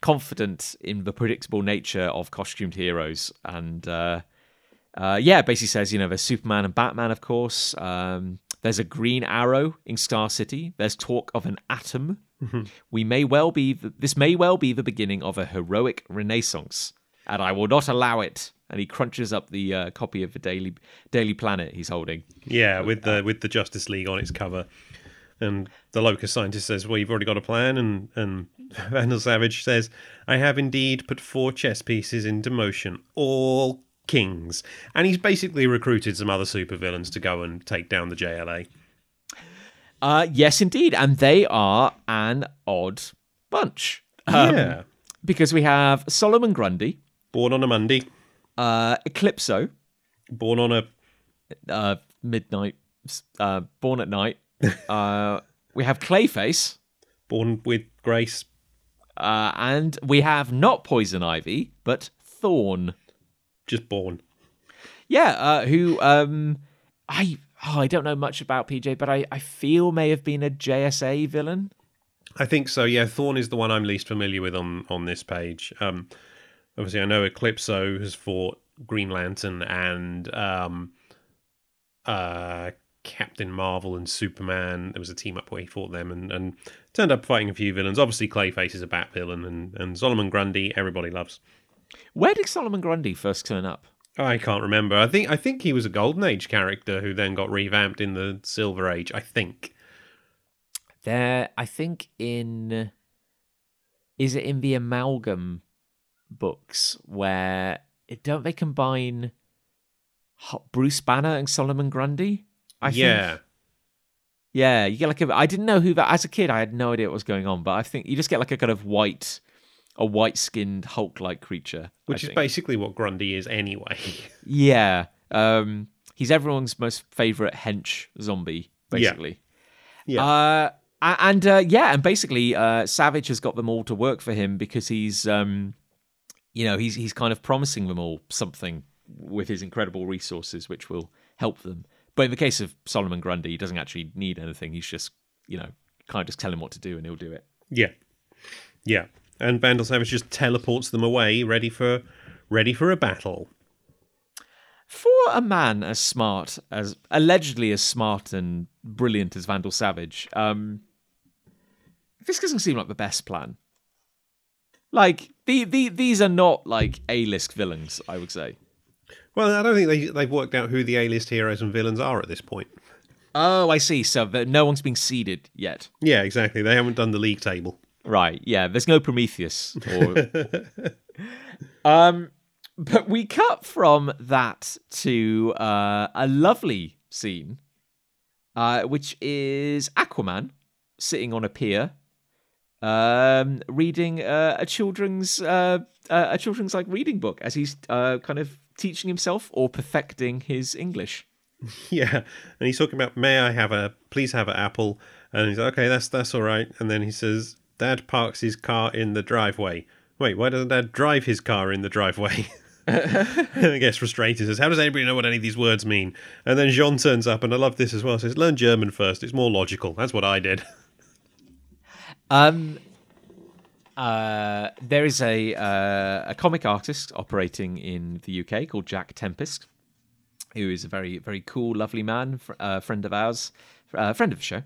confident in the predictable nature of costumed heroes. And uh, uh, yeah, basically says, you know, there's Superman and Batman, of course. Um, there's a Green Arrow in Star City. There's talk of an atom. We may well be. This may well be the beginning of a heroic renaissance, and I will not allow it. And he crunches up the uh, copy of the Daily Daily Planet he's holding. Yeah, with the with the Justice League on its cover. And the Locus scientist says, Well, you've already got a plan and, and Vandal Savage says, I have indeed put four chess pieces into motion, all kings. And he's basically recruited some other supervillains to go and take down the JLA. Uh, yes, indeed, and they are an odd bunch. Um, yeah. because we have Solomon Grundy, Born on a Monday, uh, Eclipso, born on a uh, midnight, uh, born at night. Uh, we have Clayface, born with grace. uh, and we have not Poison Ivy, but Thorn. Just born. Yeah, uh, who um, I oh, I don't know much about PJ, but I, I feel may have been a JSA villain. I think so. Yeah, Thorn is the one I'm least familiar with on on this page. Um, obviously, I know Eclipso has fought Green Lantern and um, uh, Captain Marvel and Superman. There was a team up where he fought them and, and turned up fighting a few villains. Obviously, Clayface is a Bat villain, and and Solomon Grundy everybody loves. Where did Solomon Grundy first turn up? I can't remember. I think I think he was a Golden Age character who then got revamped in the Silver Age. I think. There, I think in is it in the amalgam books where don't they combine Bruce Banner and Solomon Grundy? I yeah. think yeah, you get like a. I didn't know who that as a kid. I had no idea what was going on, but I think you just get like a kind of white, a white skinned Hulk like creature, I Which is think. basically what Grundy is anyway. Yeah. Um, he's everyone's most favorite hench zombie, basically. Yeah. Uh, and uh, yeah, and basically, uh, Savage has got them all to work for him because he's, um, you know, he's he's kind of promising them all something with his incredible resources, which will help them. But in the case of Solomon Grundy, he doesn't actually need anything. He's just, you know, kind of just tell him what to do and he'll do it. Yeah, yeah. And Vandal Savage just teleports them away, ready for ready for a battle. For a man as smart as allegedly as smart and brilliant as Vandal Savage, um, this doesn't seem like the best plan. Like the, the these are not like A list villains, I would say. Well, I don't think they, they've worked out who the A-list heroes and villains are at this point. Oh, I see. So that no one's been seeded yet. Yeah, exactly. They haven't done the league table. Right. Yeah. There's no Prometheus. Or... um, but we cut from that to uh, a lovely scene, uh, which is Aquaman sitting on a pier, um, reading uh, a children's uh, uh, a children's like reading book as he's uh, kind of teaching himself or perfecting his English. Yeah, and he's talking about, "May I have a? Please have an apple." And he's like, "Okay, that's that's all right." And then he says, "Dad parks his car in the driveway." Wait, why doesn't Dad drive his car in the driveway? and I gets frustrated. Says, "How does anybody know what any of these words mean?" And then Jean turns up, and I love this as well. Says, "Learn German first. It's more logical." That's what I did. Um, uh, there is a uh, a comic artist operating in the UK called Jack Tempest, who is a very very cool, lovely man, fr- uh, friend of ours, uh, friend of the show,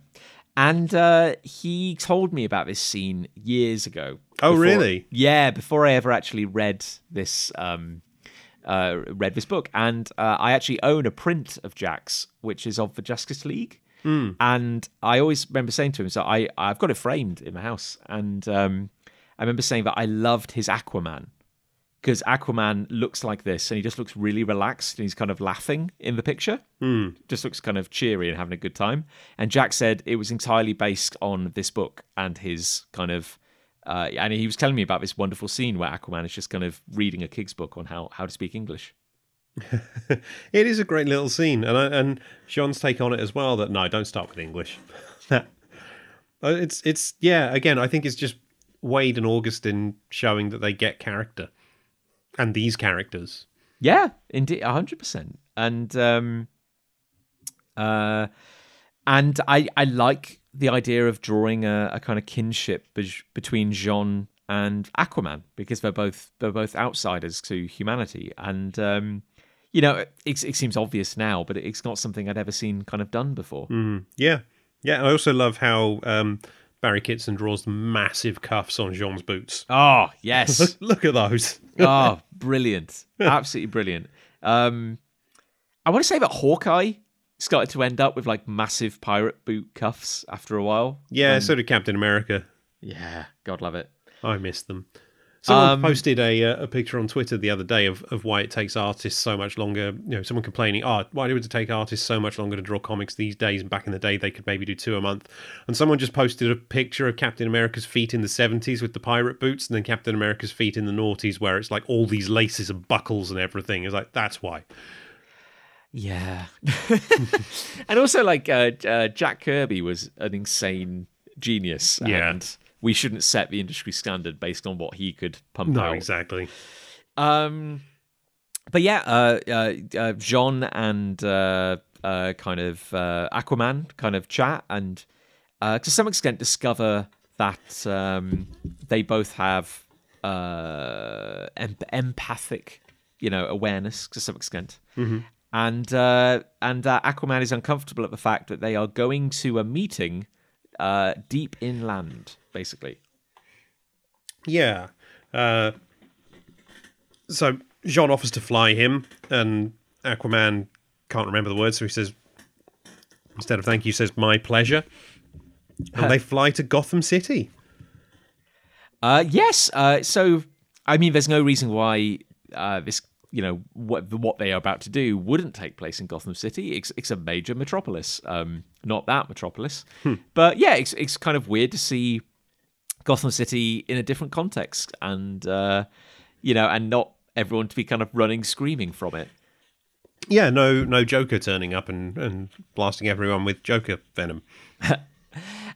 and uh, he told me about this scene years ago. Oh, before- really? Yeah, before I ever actually read this. Um, uh, read this book, and uh, I actually own a print of Jack's, which is of the Justice League. And I always remember saying to him, so I I've got it framed in my house, and um, I remember saying that I loved his Aquaman because Aquaman looks like this, and he just looks really relaxed, and he's kind of laughing in the picture. Just looks kind of cheery and having a good time. And Jack said it was entirely based on this book and his kind of. Uh, and he was telling me about this wonderful scene where Aquaman is just kind of reading a kid's book on how, how to speak English. It is a great little scene, and I, and Jean's take on it as well. That no, don't start with English. Uh, it's it's yeah. Again, I think it's just Waid and Augustyn showing that they get character, and these characters. Yeah, indeed, hundred percent. And um, uh, and I I like the idea of drawing a, a kind of kinship be- between Jean and Aquaman because they're both they're both outsiders to humanity, and um, you know it, it seems obvious now, but it's not something I'd ever seen kind of done before. Yeah, yeah. I also love how um, Barry Kitson draws massive cuffs on Jean's boots. Oh yes, Look, at those. oh brilliant, absolutely brilliant. Um, I want to say that Hawkeye started to end up with like massive pirate boot cuffs after a while. Yeah, um, so did Captain America. Yeah, God love it. I miss them. Someone Um, posted a uh, a picture on Twitter the other day of, of why it takes artists so much longer. You know, someone complaining, "Oh, why would it take artists so much longer to draw comics these days?" And back in the day, they could maybe do two a month. And someone just posted a picture of Captain America's feet in the seventies with the pirate boots, and then Captain America's feet in the noughties, where it's like all these laces and buckles and everything. It's like that's why. Yeah, and also like uh, uh, Jack Kirby was an insane genius. Yeah. and we shouldn't set the industry standard based on what he could pump No, out. No, exactly. Um, but yeah, uh, uh, uh, Jean and uh, uh, kind of uh, Aquaman kind of chat and uh, to some extent discover that um, they both have uh, em- empathic, you know, awareness to some extent. And uh, and uh, Aquaman is uncomfortable at the fact that they are going to a meeting uh, deep inland, basically. Yeah. Uh, so Jean offers to fly him, and Aquaman can't remember the words, so he says, instead of thank you, says my pleasure. And they fly to Gotham City. Uh, yes. Uh, so, I mean, there's no reason why uh, this, you know, what what they are about to do wouldn't take place in Gotham City. It's, it's a major metropolis. Um, not that metropolis, but yeah, it's it's kind of weird to see Gotham City in a different context, and uh, you know, and not everyone to be kind of running screaming from it. Yeah, no, no Joker turning up and, and blasting everyone with Joker venom.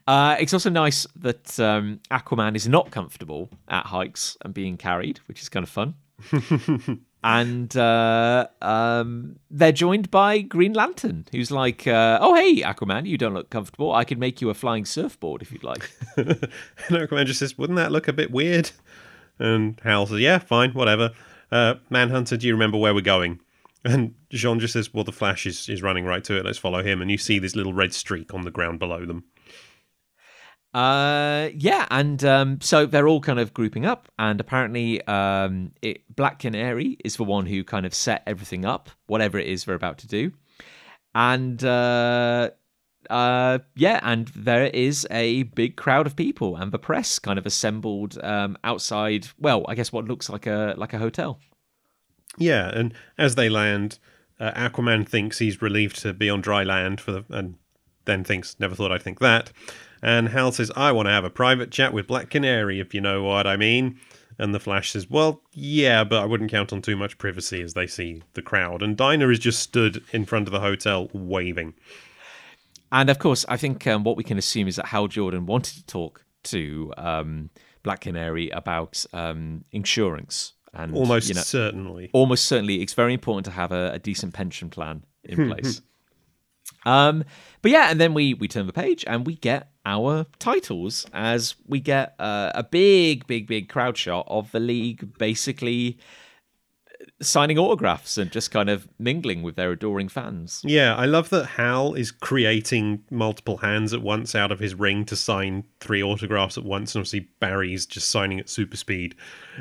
Uh, it's also nice that um, Aquaman is not comfortable at hikes and being carried, which is kind of fun. and uh, um, they're joined by Green Lantern, who's like, uh, "Oh, hey, Aquaman, you don't look comfortable. I could make you a flying surfboard if you'd like." And Aquaman just says, wouldn't that look a bit weird? And Hal says, yeah, fine, whatever. Uh, Manhunter, do you remember where we're going? And Jean just says, well, the Flash is, is running right to it. Let's follow him. And you see this little red streak on the ground below them. Uh, yeah, and um, so they're all kind of grouping up, and apparently, um, it, Black Canary is the one who kind of set everything up, whatever it is they're about to do, and uh, uh, yeah, and there is a big crowd of people, and the press kind of assembled um, outside. Well, I guess what looks like a like a hotel. Yeah, and as they land, uh, Aquaman thinks he's relieved to be on dry land for the, and then thinks, "Never thought I'd think that." And Hal says, "I want to have a private chat with Black Canary, if you know what I mean." And the Flash says, "Well, yeah, but I wouldn't count on too much privacy as they see the crowd." And Dinah is just stood in front of the hotel waving. And of course, I think um, what we can assume is that Hal Jordan wanted to talk to um, Black Canary about um, insurance. And Almost you know, certainly. almost certainly, it's very important to have a, a decent pension plan in place. um, but yeah, and then we we turn the page and we get our titles as we get uh, a big, big, big crowd shot of the league basically signing autographs and just kind of mingling with their adoring fans. Yeah, I love that Hal is creating multiple hands at once out of his ring to sign three autographs at once, and obviously Barry's just signing at super speed.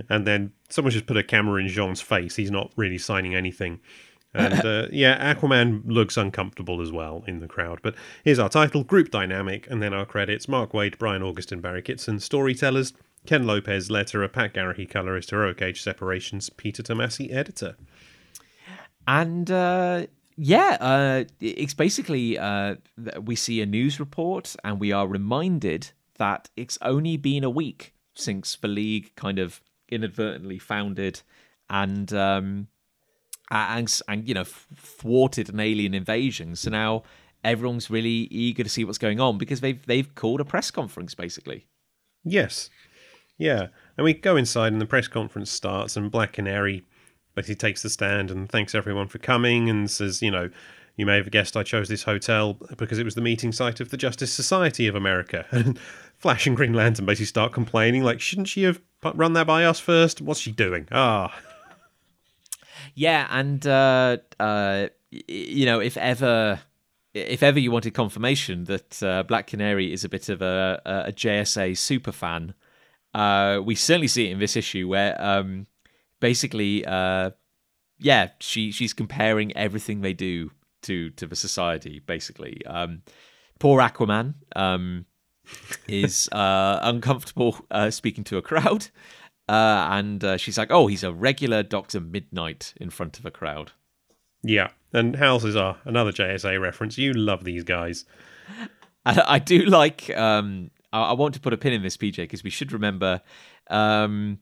And then someone just put a camera in Jean's face. He's not really signing anything. And uh, yeah, Aquaman looks uncomfortable as well in the crowd. But here's our title Group Dynamic, and then our credits Mark Waid, Brian Augustyn, and Barry Kitson. Storytellers Ken Lopez, letterer, Pat Garrahy, colorist, Heroic Age Separations, Peter Tomasi, editor. And uh, yeah, uh, it's basically uh, we see a news report and we are reminded that it's only been a week since the league kind of inadvertently founded and um, and, and you know thwarted an alien invasion. So now everyone's really eager to see what's going on because they've they've called a press conference basically. Yes. Yeah. And we go inside and the press conference starts and Black Canary basically takes the stand and thanks everyone for coming and says, you know, you may have guessed I chose this hotel because it was the meeting site of the Justice Society of America. And Flash and Green Lantern basically start complaining, like, shouldn't she have run that by us first? What's she doing? Ah. Yeah, and uh, uh, you know, if ever, if ever you wanted confirmation that uh, Black Canary is a bit of a, a JSA super fan, uh, we certainly see it in this issue where, um, basically, uh, yeah, she she's comparing everything they do to to the society. Basically, um, poor Aquaman um, is uh, uncomfortable uh, speaking to a crowd. Uh, and uh, she's like, "Oh, he's a regular Doctor Midnight in front of a crowd." Yeah. And says, ah, another JSA reference. You love these guys. I, I do like. Um, I, I want to put a pin in this, PJ, because we should remember. Um,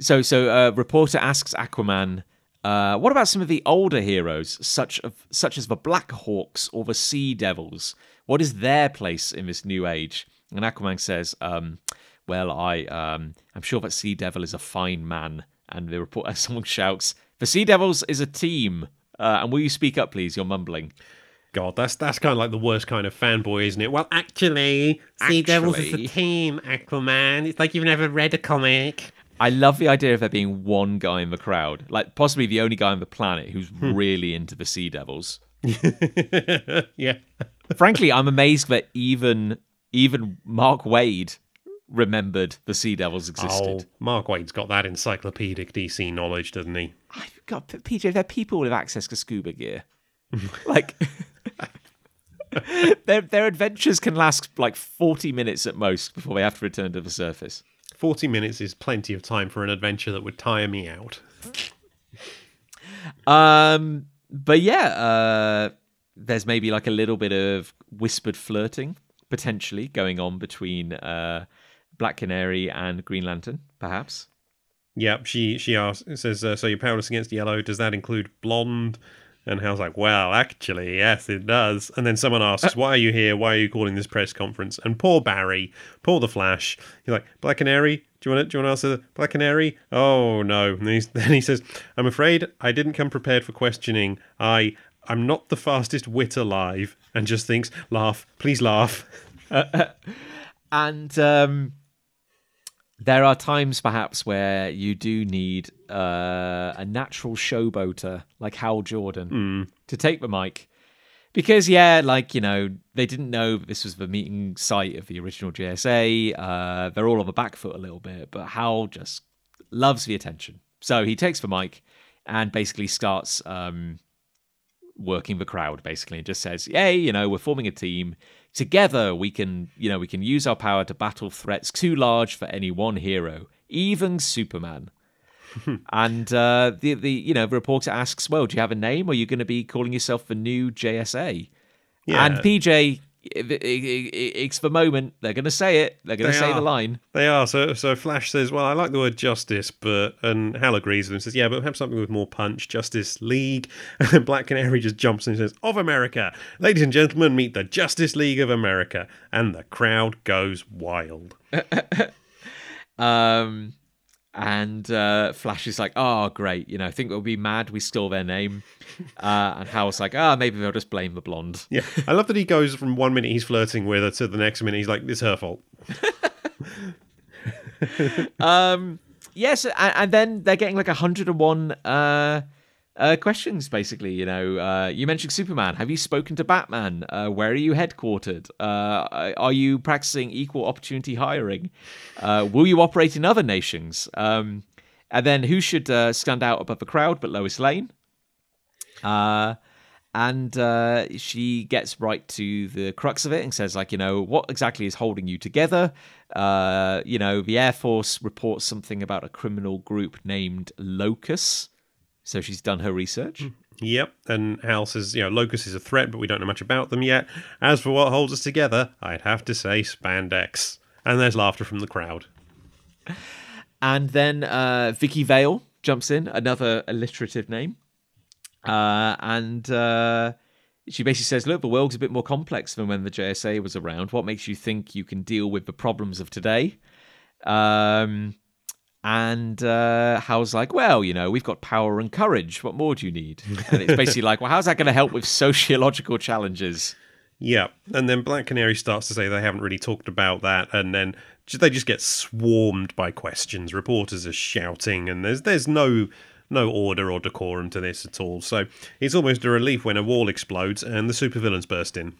so, so uh, reporter asks Aquaman, uh, "What about some of the older heroes, such of such as the Blackhawks or the Sea Devils? What is their place in this new age?" And Aquaman says, um, "Well, I, um, I'm sure that Sea Devil is a fine man." And the reporter, someone shouts, "The Sea Devils is a team." Uh, and will you speak up, please? You're mumbling. God, that's that's kind of like the worst kind of fanboy, isn't it? Well, actually, Sea Devils is a team, Aquaman. It's like you've never read a comic. I love the idea of there being one guy in the crowd, like possibly the only guy on the planet who's really into the Sea Devils. yeah. Frankly, I'm amazed that even even Mark Waid remembered the Sea Devils existed. Oh. Mark Waid's got that encyclopedic DC knowledge, doesn't he? I've got PJ. They're people with access to scuba gear. like their their adventures can last like 40 minutes at most before they have to return to the surface. 40 minutes is plenty of time for an adventure that would tire me out. Um, but yeah, uh, there's maybe like a little bit of whispered flirting potentially going on between uh, Black Canary and Green Lantern, perhaps. Yep, she she asks, says, uh, "So you're powerless against yellow? Does that include blonde?" And Hal's like, "Well, actually, yes, it does." And then someone asks, "Why are you here? Why are you calling this press conference?" And poor Barry, poor the Flash, he's like, "Black Canary, do you want to do you want to answer? Black Canary? Oh no!" And he's, then he says, "I'm afraid I didn't come prepared for questioning. I." I'm not the fastest wit alive, and just thinks, laugh, please laugh. And um, there are times perhaps where you do need uh, a natural showboater like Hal Jordan to take the mic. because yeah, like you know, they didn't know that this was the meeting site of the original JSA. Uh, they're all on the back foot a little bit, but Hal just loves the attention, so he takes the mic and basically starts um, working the crowd, basically, and just says, "Hey, you know, we're forming a team." Together, we can, you know, we can use our power to battle threats too large for any one hero, even Superman. and uh, the the you know the reporter asks, "Well, do you have a name? Or are you going to be calling yourself the new JSA?" Yeah. And PJ, it, it, it, it's the moment they're going to say it. They're going to They say are. the line. They are. So so Flash says, Well, I like the word justice, but and Hal agrees with him says, Yeah, but have something with more punch, Justice League. And then Black Canary just jumps in and says, Of America. Ladies and gentlemen, meet the Justice League of America. And the crowd goes wild. Um, and uh, Flash is like, "Oh, great! You know, I think they'll be mad we stole their name." Uh, and Hal's like, "Ah, maybe they'll just blame the blonde." Yeah. I love that he goes from one minute he's flirting with her to the next minute he's like, It's her fault. Um, yes, and, and then they're getting like 101 uh, uh, questions, basically. You know, uh, you mentioned Superman. Have you spoken to Batman? Uh, where are you headquartered? Uh, are you practicing equal opportunity hiring? Uh, will you operate in other nations? Um, and then who should uh, stand out above the crowd but Lois Lane? And she gets right to the crux of it and says, like, you know, what exactly is holding you together? You know, the Air Force reports something about a criminal group named Locus. So she's done her research. Yep. And Hal says, you know, Locus is a threat, but we don't know much about them yet. As for what holds us together, I'd have to say spandex. And there's laughter from the crowd. And then uh, Vicki Vale jumps in, another alliterative name. Uh, and uh, she basically says, Look, the world's a bit more complex than when the JSA was around. What makes you think you can deal with the problems of today? Um, and uh, Hal's like, Well, you know, we've got power and courage. What more do you need? And it's basically like, Well, how's that going to help with sociological challenges? Yeah, and then Black Canary starts to say they haven't really talked about that, and then they just get swarmed by questions. Reporters are shouting, and there's there's no no order or decorum to this at all. So it's almost a relief when a wall explodes and the supervillains burst in.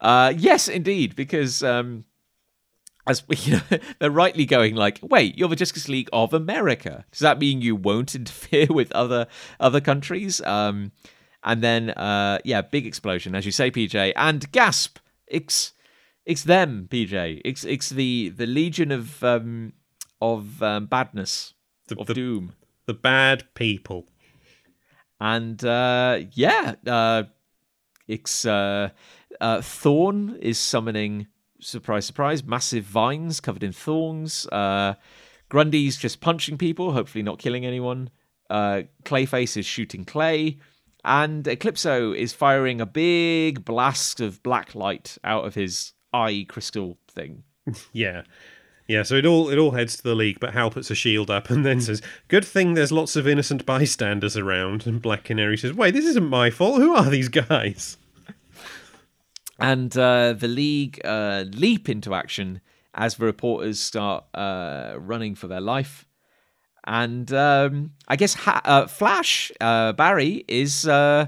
Uh, yes, indeed, because um, as you know, they're rightly going like, "Wait, you're the Justice League of America. Does that mean you won't interfere with other other countries?" Um, and then, uh, yeah, big explosion, as you say, PJ, and gasp! It's it's them, PJ. It's it's the the legion of um, of um, badness, The- of the- doom, The bad people. and uh, yeah, uh, it's uh, uh, Thorn is summoning. Surprise, surprise! Massive vines covered in thorns. Uh, Grundy's just punching people, hopefully not killing anyone. Uh, Clayface is shooting clay, and Eclipso is firing a big blast of black light out of his eye crystal thing. Yeah. Yeah, so it all it all heads to the league, but Hal puts a shield up and then says, "Good thing there's lots of innocent bystanders around." And Black Canary says, "Wait, this isn't my fault. Who are these guys?" And uh, the league uh, leap into action as the reporters start uh, running for their life. And um, I guess ha- uh, Flash uh, Barry is uh,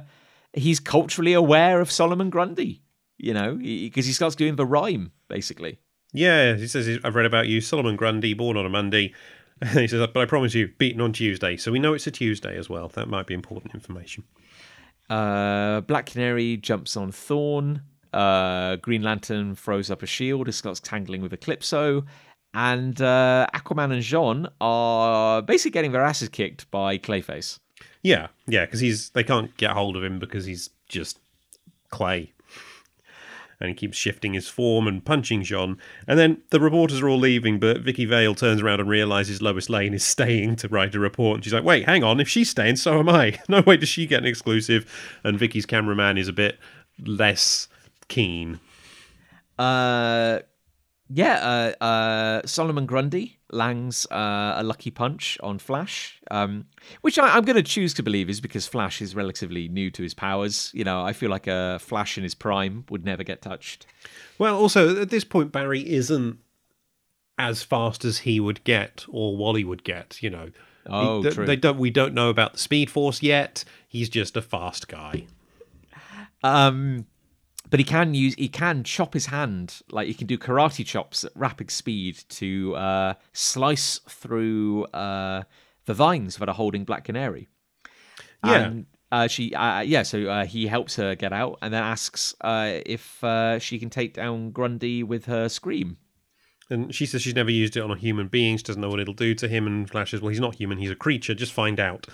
he's culturally aware of Solomon Grundy, you know, because he starts doing the rhyme basically. Yeah, he says, I've read about you, Solomon Grundy, born on a Monday. he says, but I promise you, beaten on Tuesday. So we know it's a Tuesday as well. That might be important information. Uh, Black Canary jumps on Thorn. Uh, Green Lantern throws up a shield and starts tangling with Eclipso. And uh, Aquaman and Jean are basically getting their asses kicked by Clayface. Yeah, yeah, because he's they can't get hold of him because he's just clay. And he keeps shifting his form and punching Jean. And then the reporters are all leaving, but Vicki Vale turns around and realizes Lois Lane is staying to write a report. And she's like, wait, hang on, if she's staying, so am I. No way does she get an exclusive. And Vicki's cameraman is a bit less keen. Uh, yeah, uh, uh, Solomon Grundy langs uh, a lucky punch on Flash, um, which I, I'm going to choose to believe is because Flash is relatively new to his powers. You know, I feel like a Flash in his prime would never get touched. Well, also at this point, Barry isn't as fast as he would get or Wally would get. You know, Oh, He- th- true. they don't. We don't know about the Speed Force yet. He's just a fast guy. Um, but he can use he can chop his hand like he can do karate chops at rapid speed to uh, slice through uh, the vines that are holding Black Canary. Yeah. And, uh, she uh, yeah so uh, he helps her get out and then asks uh, if uh, she can take down Grundy with her scream. And she says she's never used it on a human being. She doesn't know what it'll do to him. And Flash says, well, he's not human. He's a creature. Just find out.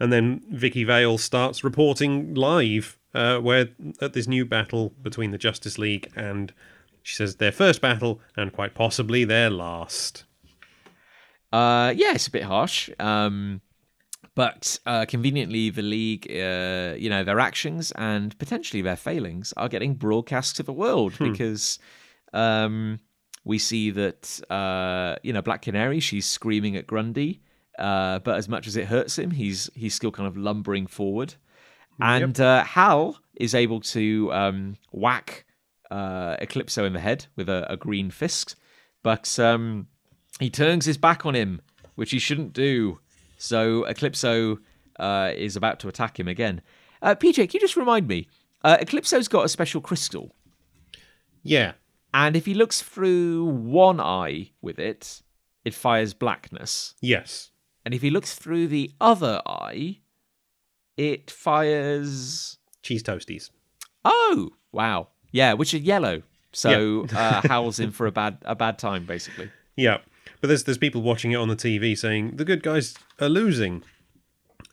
And then Vicki Vale starts reporting live uh, where at this new battle between the Justice League and she says their first battle and quite possibly their last. Uh, yeah, it's a bit harsh. Um, but uh, conveniently, the league, uh, you know, their actions and potentially their failings are getting broadcast to the world because um, we see that, uh, you know, Black Canary, she's screaming at Grundy, uh, but as much as it hurts him, he's he's still kind of lumbering forward. And uh, Hal is able to um, whack uh, Eclipso in the head with a, a green fist, but um, he turns his back on him, which he shouldn't do. So Eclipso uh, is about to attack him again. Uh, PJ, can you just remind me? Uh, Eclipso's got a special crystal, Yeah. and if he looks through one eye with it, it fires blackness. Yes. And if he looks through the other eye, it fires. Cheese toasties. Oh, wow. Yeah, which are yellow. So uh, Hal's in for a bad a bad time, basically. Yeah, but there's there's people watching it on the TV saying the good guys are losing,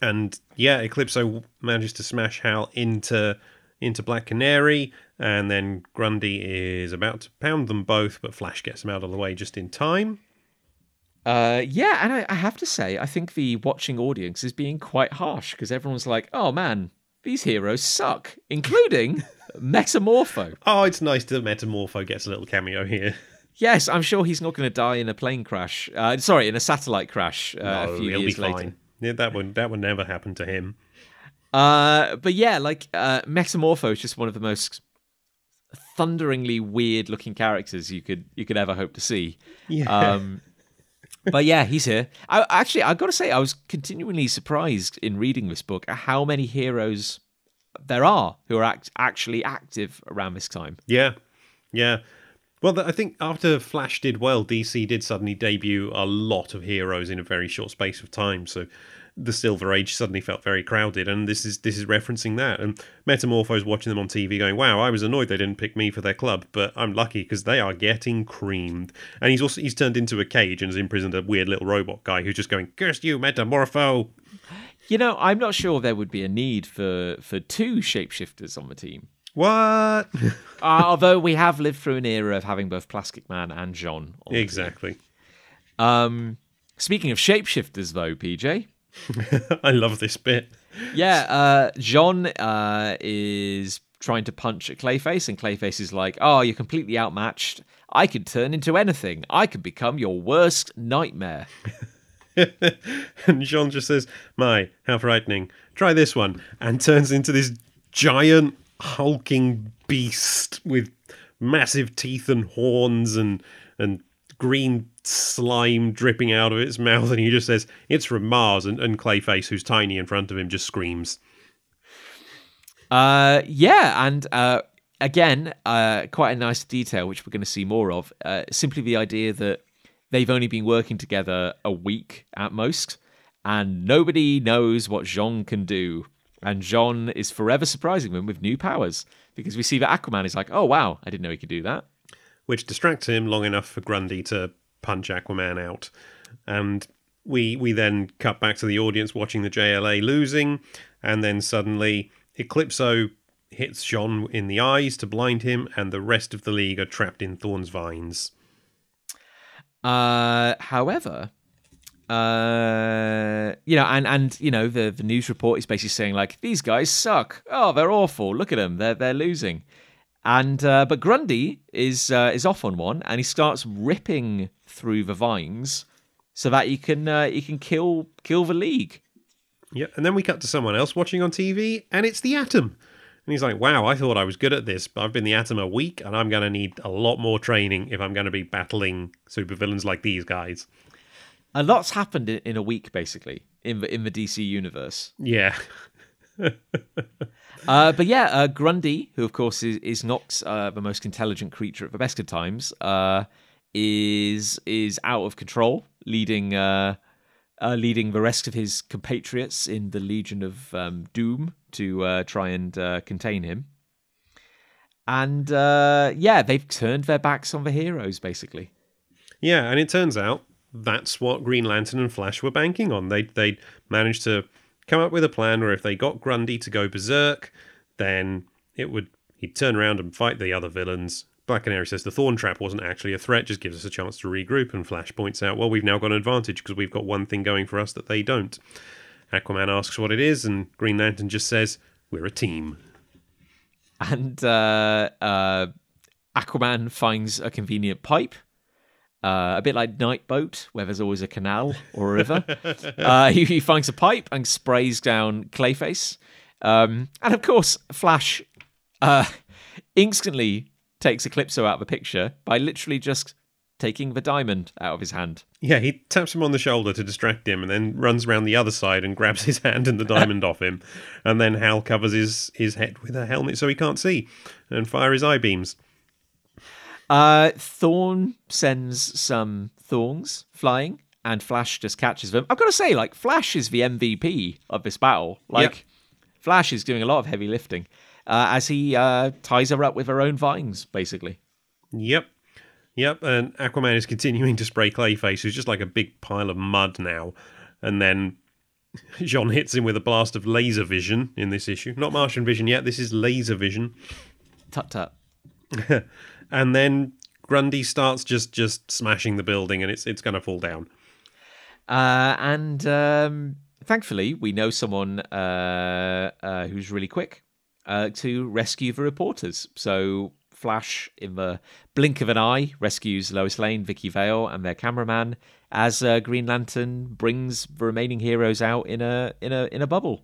and yeah, Eclipso manages to smash Hal into into Black Canary, and then Grundy is about to pound them both, but Flash gets him out of the way just in time. Uh, yeah, and I, I have to say, I think the watching audience is being quite harsh because everyone's like, "Oh man, these heroes suck," including Metamorpho. Oh, it's nice that Metamorpho gets a little cameo here. Yes, I'm sure he's not going to die in a plane crash. Uh, sorry, in a satellite crash uh, a few he'll years be later. fine. Yeah, that would that would never happen to him. Uh, but yeah, like uh, Metamorpho is just one of the most thunderingly weird looking characters you could you could ever hope to see. Yeah. Um, but yeah, he's here. I, actually, I've got to say, I was continually surprised in reading this book at how many heroes there are who are act- actually active around this time. Yeah, yeah. Well, I think after Flash did well, DC did suddenly debut a lot of heroes in a very short space of time. So the Silver Age suddenly felt very crowded, and this is this is referencing that. And Metamorpho's watching them on TV, going, "Wow, I was annoyed they didn't pick me for their club, but I'm lucky because they are getting creamed." And he's also he's turned into a cage and has imprisoned a weird little robot guy who's just going, "Curse you, Metamorpho!" You know, I'm not sure there would be a need for for two shapeshifters on the team. What? Uh, although we have lived through an era of having both Plastic Man and J'onn. on the team. exactly. Um, speaking of shapeshifters, though, PJ, I love this bit. yeah, uh, J'onn uh, is trying to punch at Clayface, and Clayface is like, "Oh, you're completely outmatched. I could turn into anything. I could become your worst nightmare." and Jean just says, My, how frightening. Try this one. And turns into this giant, hulking beast with massive teeth and horns and, and green slime dripping out of its mouth. And he just says, It's from Mars. And, and Clayface, who's tiny in front of him, just screams. Uh, yeah, and uh, again, uh, quite a nice detail which we're going to see more of. Uh, simply the idea that they've only been working together a week at most, and nobody knows what Jean can do. And Jean is forever surprising them with new powers because we see that Aquaman is like, "Oh wow, I didn't know he could do that." which distracts him long enough for Grundy to punch Aquaman out. And we we then cut back to the audience watching the JLA losing, and then suddenly Eclipso hits Jean in the eyes to blind him, and the rest of the league are trapped in Thorn's vines. Uh, however, uh, you know, and and you know, the the news report is basically saying like these guys suck. Oh, they're awful. Look at them. They're they're losing. And uh, but Grundy is uh, is off on one, and he starts ripping through the vines so that he can uh, he can kill kill the league. Yeah, and then we cut to someone else watching on TV, and it's the Atom. And he's like, "Wow, I thought I was good at this, but I've been the Atom a week, and I'm going to need a lot more training if I'm going to be battling supervillains like these guys." A lot's happened in, in a week, basically, in the in the DC universe. Yeah. uh, but yeah, uh, Grundy, who of course is, is not uh, the most intelligent creature at the best of times, uh, is is out of control, leading uh, uh, leading the rest of his compatriots in the Legion of um, Doom to try and contain him. And yeah, they've turned their backs on the heroes, basically. Yeah, and it turns out that's what Green Lantern and Flash were banking on. They they managed to come up with a plan where if they got Grundy to go berserk, then it would he'd turn around and fight the other villains. Black Canary says the Thorn Trap wasn't actually a threat, just gives us a chance to regroup. And Flash points out, well, we've now got an advantage because we've got one thing going for us that they don't. Aquaman asks what it is, and Green Lantern just says, we're a team. And uh, uh, Aquaman finds a convenient pipe uh, a bit like Night Boat, where there's always a canal or a river. uh, he, he, finds a pipe and sprays down Clayface. Um, and of course, Flash uh, instantly takes Eclipso out of the picture by literally just taking the diamond out of his hand. Yeah, he taps him on the shoulder to distract him and then runs around the other side and grabs his hand and the diamond off him. And then Hal covers his, his head with a helmet so he can't see and fire his eye beams. Uh, Thorn sends some thorns flying, and Flash just catches them. I've got to say, like Flash is the MVP of this battle. Like yep. Flash is doing a lot of heavy lifting uh, as he uh, ties her up with her own vines, basically. Yep. Yep, and Aquaman is continuing to spray Clayface, who's just like a big pile of mud now. And then J'onn hits him with a blast of laser vision in this issue. Not Martian vision yet, this is laser vision. Tut tut. and then Grundy starts just just smashing the building, and it's it's going to fall down. Uh, and um, thankfully, we know someone uh, uh, who's really quick uh, to rescue the reporters. So Flash, in the blink of an eye, rescues Lois Lane, Vicki Vale, and their cameraman as uh, Green Lantern brings the remaining heroes out in a in a in a bubble.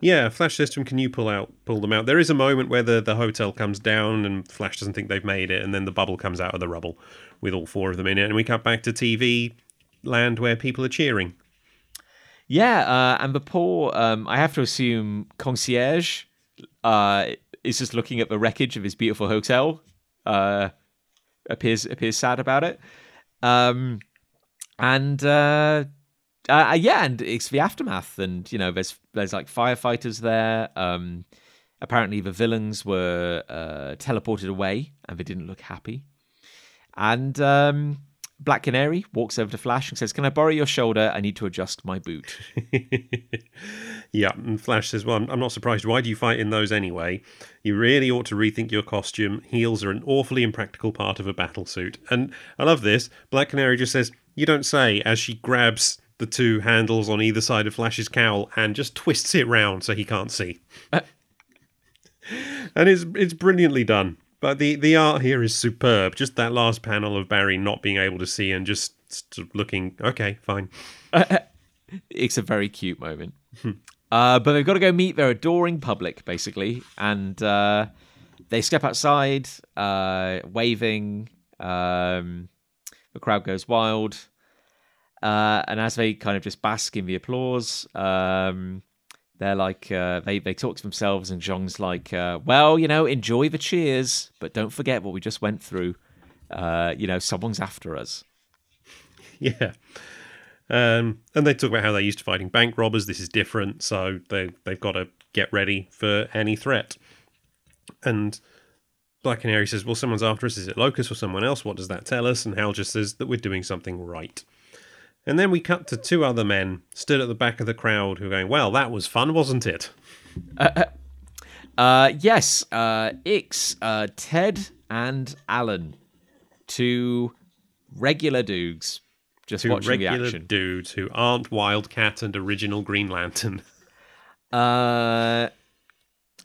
Yeah, Flash system. Can you pull out pull them out? There is a moment where the the hotel comes down and Flash doesn't think they've made it, and then the bubble comes out of the rubble with all four of them in it, and we cut back to TV land where people are cheering. Yeah, uh, and the poor, um, I have to assume, concierge uh, is just looking at the wreckage of his beautiful hotel. Uh, appears appears sad about it, um, and uh, uh, yeah, and it's the aftermath, and you know, there's there's like firefighters there. Um, apparently, the villains were uh, teleported away, and they didn't look happy. And um, Black Canary walks over to Flash and says, "Can I borrow your shoulder? I need to adjust my boot." yeah, and Flash says, "Well, I'm, I'm not surprised. Why do you fight in those anyway? You really ought to rethink your costume. Heels are an awfully impractical part of a battle suit." And I love this. Black Canary just says, "You don't say," as she grabs the two handles on either side of Flash's cowl and just twists it round so he can't see. and it's it's brilliantly done. But the, the art here is superb. Just that last panel of Barry not being able to see and just looking, okay, fine. it's a very cute moment. Hmm. uh, but they've got to go meet their adoring public, basically. And uh, they step outside, uh, waving. Um, the crowd goes wild. Uh, and as they kind of just bask in the applause, um, they're like uh, they they talk to themselves, and J'onn's like, uh, "Well, you know, enjoy the cheers, but don't forget what we just went through. Uh, you know, someone's after us." Yeah. Um, and they talk about how they're used to fighting bank robbers. This is different, so they they've got to get ready for any threat. And Black Canary says, "Well, someone's after us. Is it Locus or someone else? What does that tell us?" And Hal just says that we're doing something right. And then we cut to two other men stood at the back of the crowd who are going, Well, that was fun, wasn't it? Uh, uh, uh yes, uh, Ix, uh, Ted, and Alan. Two regular dudes just two watching regular the action. dudes who aren't Wildcat and original Green Lantern. Uh,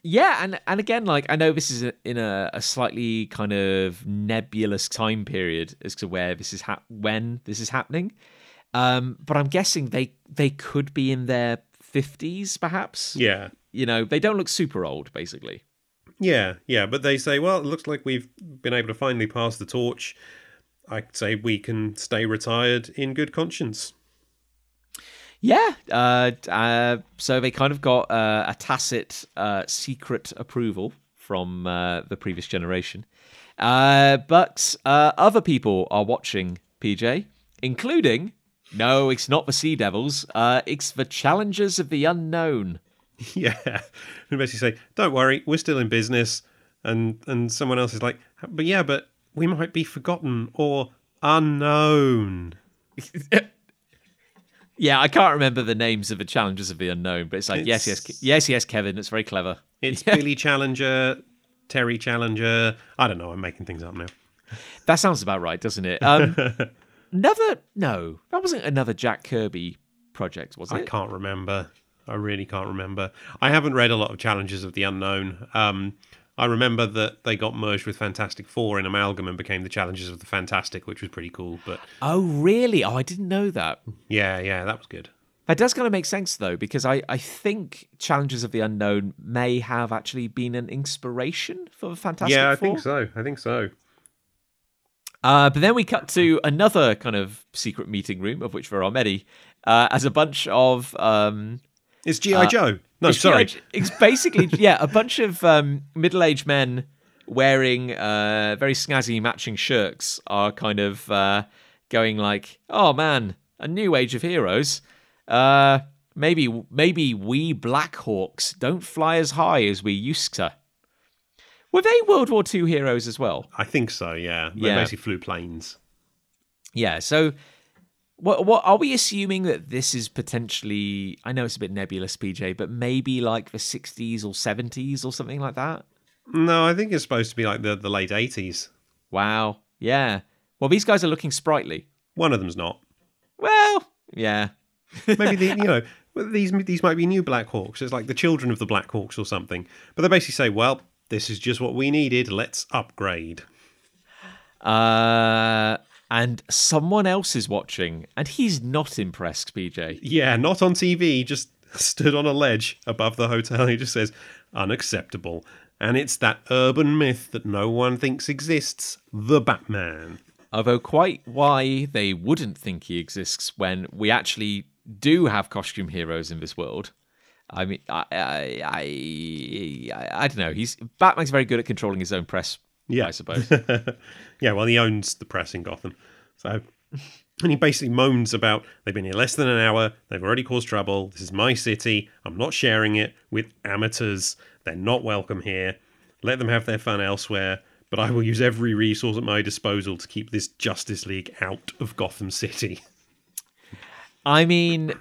yeah, and and again, like I know this is a, in a, a, slightly kind of nebulous time period as to where this is ha- when this is happening. Um, but I'm guessing they they could be in their fifties, perhaps. Yeah. You know, they don't look super old, basically. Yeah, yeah, but they say, well, it looks like we've been able to finally pass the torch. I'd say we can stay retired in good conscience. Yeah. Uh, uh, so they kind of got uh, a tacit uh, secret approval from uh, the previous generation. Uh, but uh, other people are watching PJ, including. No, it's not the Sea Devils. Uh, it's the Challengers of the Unknown. Yeah, and basically say, "Don't worry, we're still in business," and and someone else is like, "But yeah, but we might be forgotten or unknown." Yeah, I can't remember the names of the Challengers of the Unknown, but it's like yes, yes, yes, yes, Kevin. It's very clever. It's Billy Challenger, Terry Challenger. I don't know. I'm making things up now. That sounds about right, doesn't it? Um, another no, that wasn't another Jack Kirby project, was it? I can't remember. I really can't remember. I haven't read a lot of Challengers of the Unknown. Um, I remember that they got merged with Fantastic Four in Amalgam and became the Challengers of the Fantastic, which was pretty cool. But Oh, really? Oh, I didn't know that. yeah, yeah, that was good. That does kind of make sense though, because I, I think Challengers of the Unknown may have actually been an inspiration for the Fantastic yeah, I think so. I think so. Uh, but then we cut to another kind of secret meeting room, of which there are many, uh, as a bunch of um, It's GI Joe. No, It's sorry. GI It's basically yeah, a bunch of um, middle-aged men wearing uh, very snazzy matching shirts are kind of uh, going like, "Oh man, a new age of heroes. Uh, maybe maybe we Blackhawks don't fly as high as we used to." Were they World War II heroes as well? I think so. Yeah, they Yeah. basically flew planes. Yeah. So, what what are we assuming that this is potentially? I know it's a bit nebulous, PJ, but maybe like the '60s or '70s or something like that. No, I think it's supposed to be like the, the late 80s. Wow. Yeah. Well, these guys are looking sprightly. One of them's not. Well, yeah. Maybe the, you know these these might be new Blackhawks. It's like the children of the Blackhawks or something. But they basically say, "Well, this is just what we needed. Let's upgrade." Uh, and someone else is watching, and he's not impressed, PJ. Yeah, not on TV. Just stood on a ledge above the hotel. He just says, "Unacceptable." And it's that urban myth that no one thinks exists: the Batman. Although quite why they wouldn't think he exists when we actually do have costume heroes in this world. I mean, I, I, I, I, don't know. He's Batman's very good at controlling his own press. Yeah. I suppose. yeah, well, he owns the press in Gotham. So, and he basically moans about they've been here less than an hour, they've already caused trouble, this is my city, I'm not sharing it with amateurs, they're not welcome here, let them have their fun elsewhere, but I will use every resource at my disposal to keep this Justice League out of Gotham City. I mean,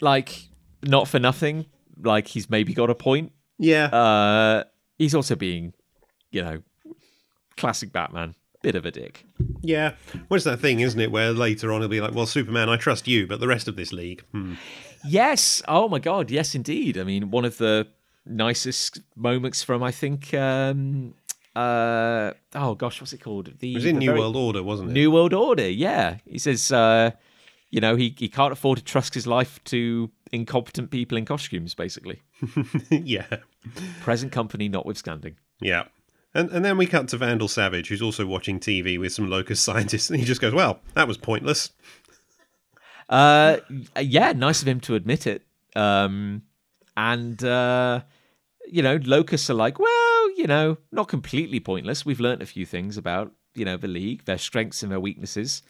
like, not for nothing. Like, he's maybe got a point. Yeah. Uh, he's also being, you know, classic Batman. Bit of a dick. yeah. What's that thing, isn't it, where later on he'll be like, well, Superman, I trust you, but the rest of this league, hmm. Yes. Oh my God. Yes, indeed. I mean, one of the nicest moments from I think. Um, uh, oh gosh, what's it called? The, It was in New very- World Order, wasn't it? New World Order. Yeah, he says, uh, you know, he he can't afford to trust his life to incompetent people in costumes. Basically, yeah. present company notwithstanding. Yeah. And, and then we cut to Vandal Savage, who's also watching TV with some Locus scientists, and he just goes, Well, that was pointless. Uh, yeah, nice of him to admit it. Um, and uh, you know, Locus are like, well, you know, not completely pointless. We've learnt a few things about you know the league, their strengths and their weaknesses.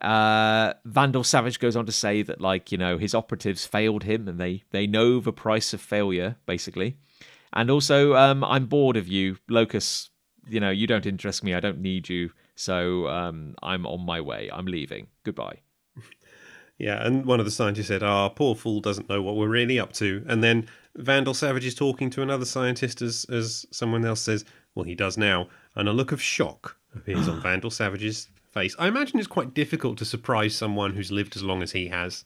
Uh, Vandal Savage goes on to say that like you know his operatives failed him, and they they know the price of failure, basically. And also, um, I'm bored of you, Locus. You know, you don't interest me. I don't need you. So um, I'm on my way. I'm leaving. Goodbye. Yeah, and one of the scientists said, Ah, poor fool doesn't know what we're really up to. And then Vandal Savage is talking to another scientist as, as someone else says, Well, he does now. And a look of shock appears on Vandal Savage's face. I imagine it's quite difficult to surprise someone who's lived as long as he has.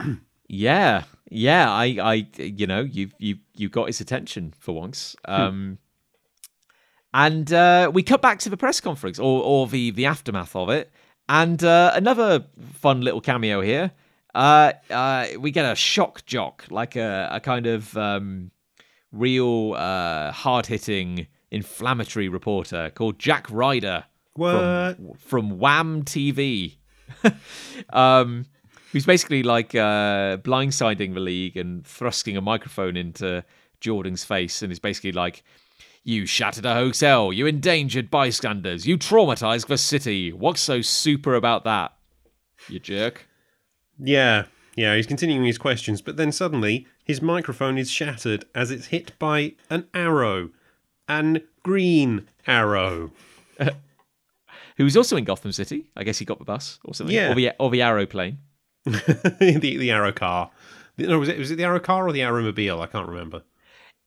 Yeah, yeah. I, I, you know, you, you, you got his attention for once. Um, and uh, we cut back to the press conference or, or the the aftermath of it, and uh, another fun little cameo here. Uh, uh, we get a shock jock, like a, a kind of um, real uh, hard hitting, inflammatory reporter called Jack Ryder What? from, from Wham TV. um, who's basically like uh, blindsiding the league and thrusting a microphone into Jordan's face, and is basically like, "You shattered a hotel. You endangered bystanders. You traumatized the city. What's so super about that? You jerk." Yeah, yeah, he's continuing his questions, but then suddenly his microphone is shattered as it's hit by an arrow. An green arrow. Who was also in Gotham City? I guess he got the bus or something, Yeah. or the or the aeroplane. the the arrow car. No, was it was it the arrow car or the arrowmobile? I can't remember.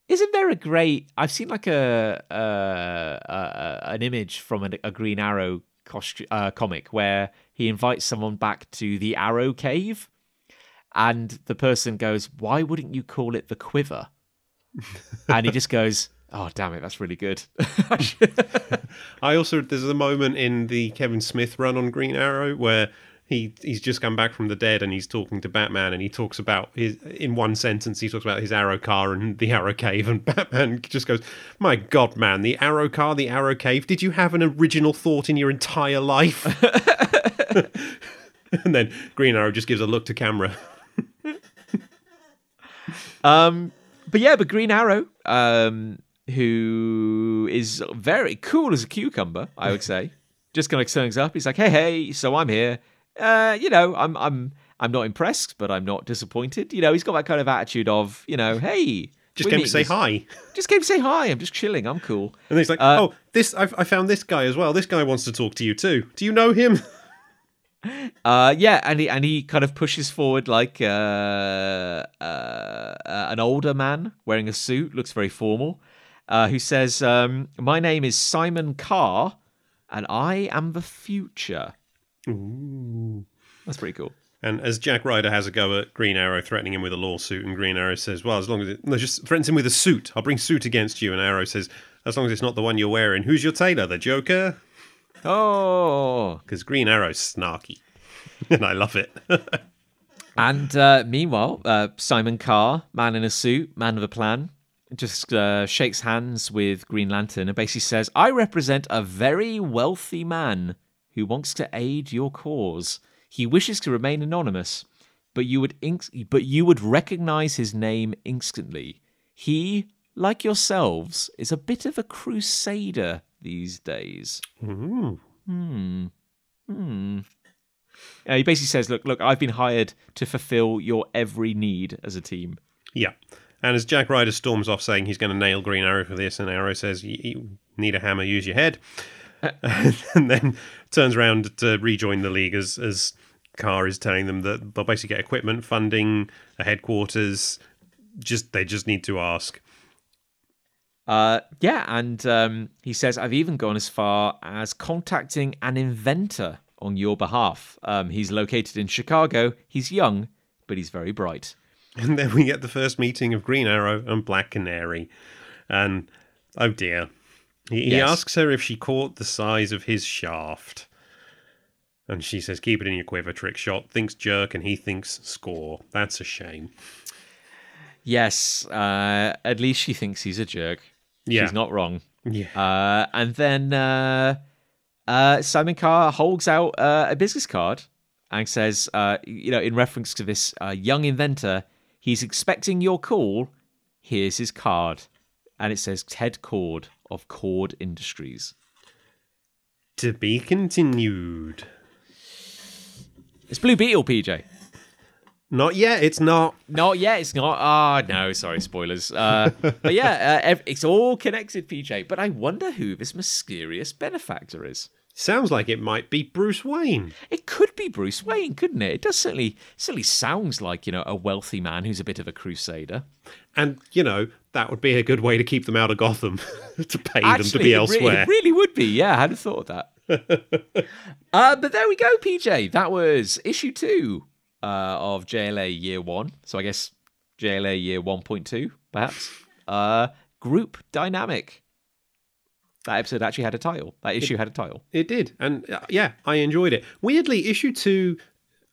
Isn't there a great? I've seen like a, uh, uh, an image from a, a Green Arrow costu- uh, comic where he invites someone back to the Arrow Cave, and the person goes, "Why wouldn't you call it the Quiver?" and he just goes, "Oh, damn it, that's really good." I also there's a moment in the Kevin Smith run on Green Arrow where he he's just come back from the dead and he's talking to Batman and he talks about his in one sentence he talks about his arrow car and the arrow cave and Batman just goes, "My God, man, the arrow car, the arrow cave. Did you have an original thought in your entire life?" and then Green Arrow just gives a look to camera. Um, but yeah, but Green Arrow, um, who is very cool as a cucumber, I would say, just kind of turns up. He's like, "Hey, hey, so I'm here. Uh, you know, I'm, I'm, I'm not impressed, but I'm not disappointed. You know, he's got that kind of attitude of, you know, hey, Just came to say hi. Just came to say hi. I'm just chilling. I'm cool. And he's like, Uh, "Oh, this I, I found this guy as well. This guy wants to talk to you too. Do you know him?" Uh, yeah, and he and he kind of pushes forward like uh, uh, uh, an older man wearing a suit, looks very formal, uh, who says, um, "My name is Simon Carr, and I am the future." Ooh. That's pretty cool. And as Jack Ryder has a go at Green Arrow, threatening him with a lawsuit, and Green Arrow says, "Well, as long as it no, just threatens him with a suit, I'll bring suit against you." And Arrow says, "As long as it's not the one you're wearing, who's your tailor? The Joker?" Oh, Because Green Arrow's snarky, and I love it. and uh, meanwhile, uh, Simon Carr, man in a suit, man of a plan, just uh, shakes hands with Green Lantern and basically says, "I represent a very wealthy man who wants to aid your cause. He wishes to remain anonymous, but you would inc- but you would recognize his name instantly. He, like yourselves, is a bit of a crusader these days." Ooh. Uh, he basically says, "Look, look, I've been hired to fulfill your every need as a team." Yeah. And as Jack Ryder storms off saying he's going to nail Green Arrow for this, and Arrow says, "You need a hammer, use your head," and then turns around to rejoin the league as as Carr is telling them that they'll basically get equipment, funding, a headquarters. Just they just need to ask. Uh, yeah, and um, he says, I've even gone as far as contacting an inventor on your behalf. Um, he's located in Chicago. He's young, but he's very bright. And then we get the first meeting of Green Arrow and Black Canary, and oh dear, he, he asks her if she caught the size of his shaft. And she says, "Keep it in your quiver, trick shot." Thinks jerk, and he thinks score. That's a shame. Yes, uh, at least she thinks he's a jerk. Yeah. She's not wrong. Yeah. Uh, and then uh, uh, Simon Carr holds out uh, a business card and says, uh, you know, in reference to this uh, young inventor, he's expecting your call. Here's his card. And it says Ted Kord of Kord Industries. To be continued. It's Blue Beetle, PJ. Not yet. It's not. Not yet. It's not. Ah, no. Sorry, spoilers. Uh, but yeah, uh, it's all connected, PJ. But I wonder who this mysterious benefactor is. Sounds like it might be Bruce Wayne. It could be Bruce Wayne, couldn't it? It does certainly certainly sounds like you know a wealthy man who's a bit of a crusader. And, you know, that would be a good way to keep them out of Gotham, to pay them to Actually, be it re- elsewhere. It really would be. Yeah, I hadn't thought of that. uh, but there we go, PJ. That was issue two uh, of JLA Year One. So I guess JLA Year One Point Two, perhaps. Uh, group dynamic. That episode actually had a title. That issue had a title. It did. And uh, yeah, I enjoyed it. Weirdly, issue two,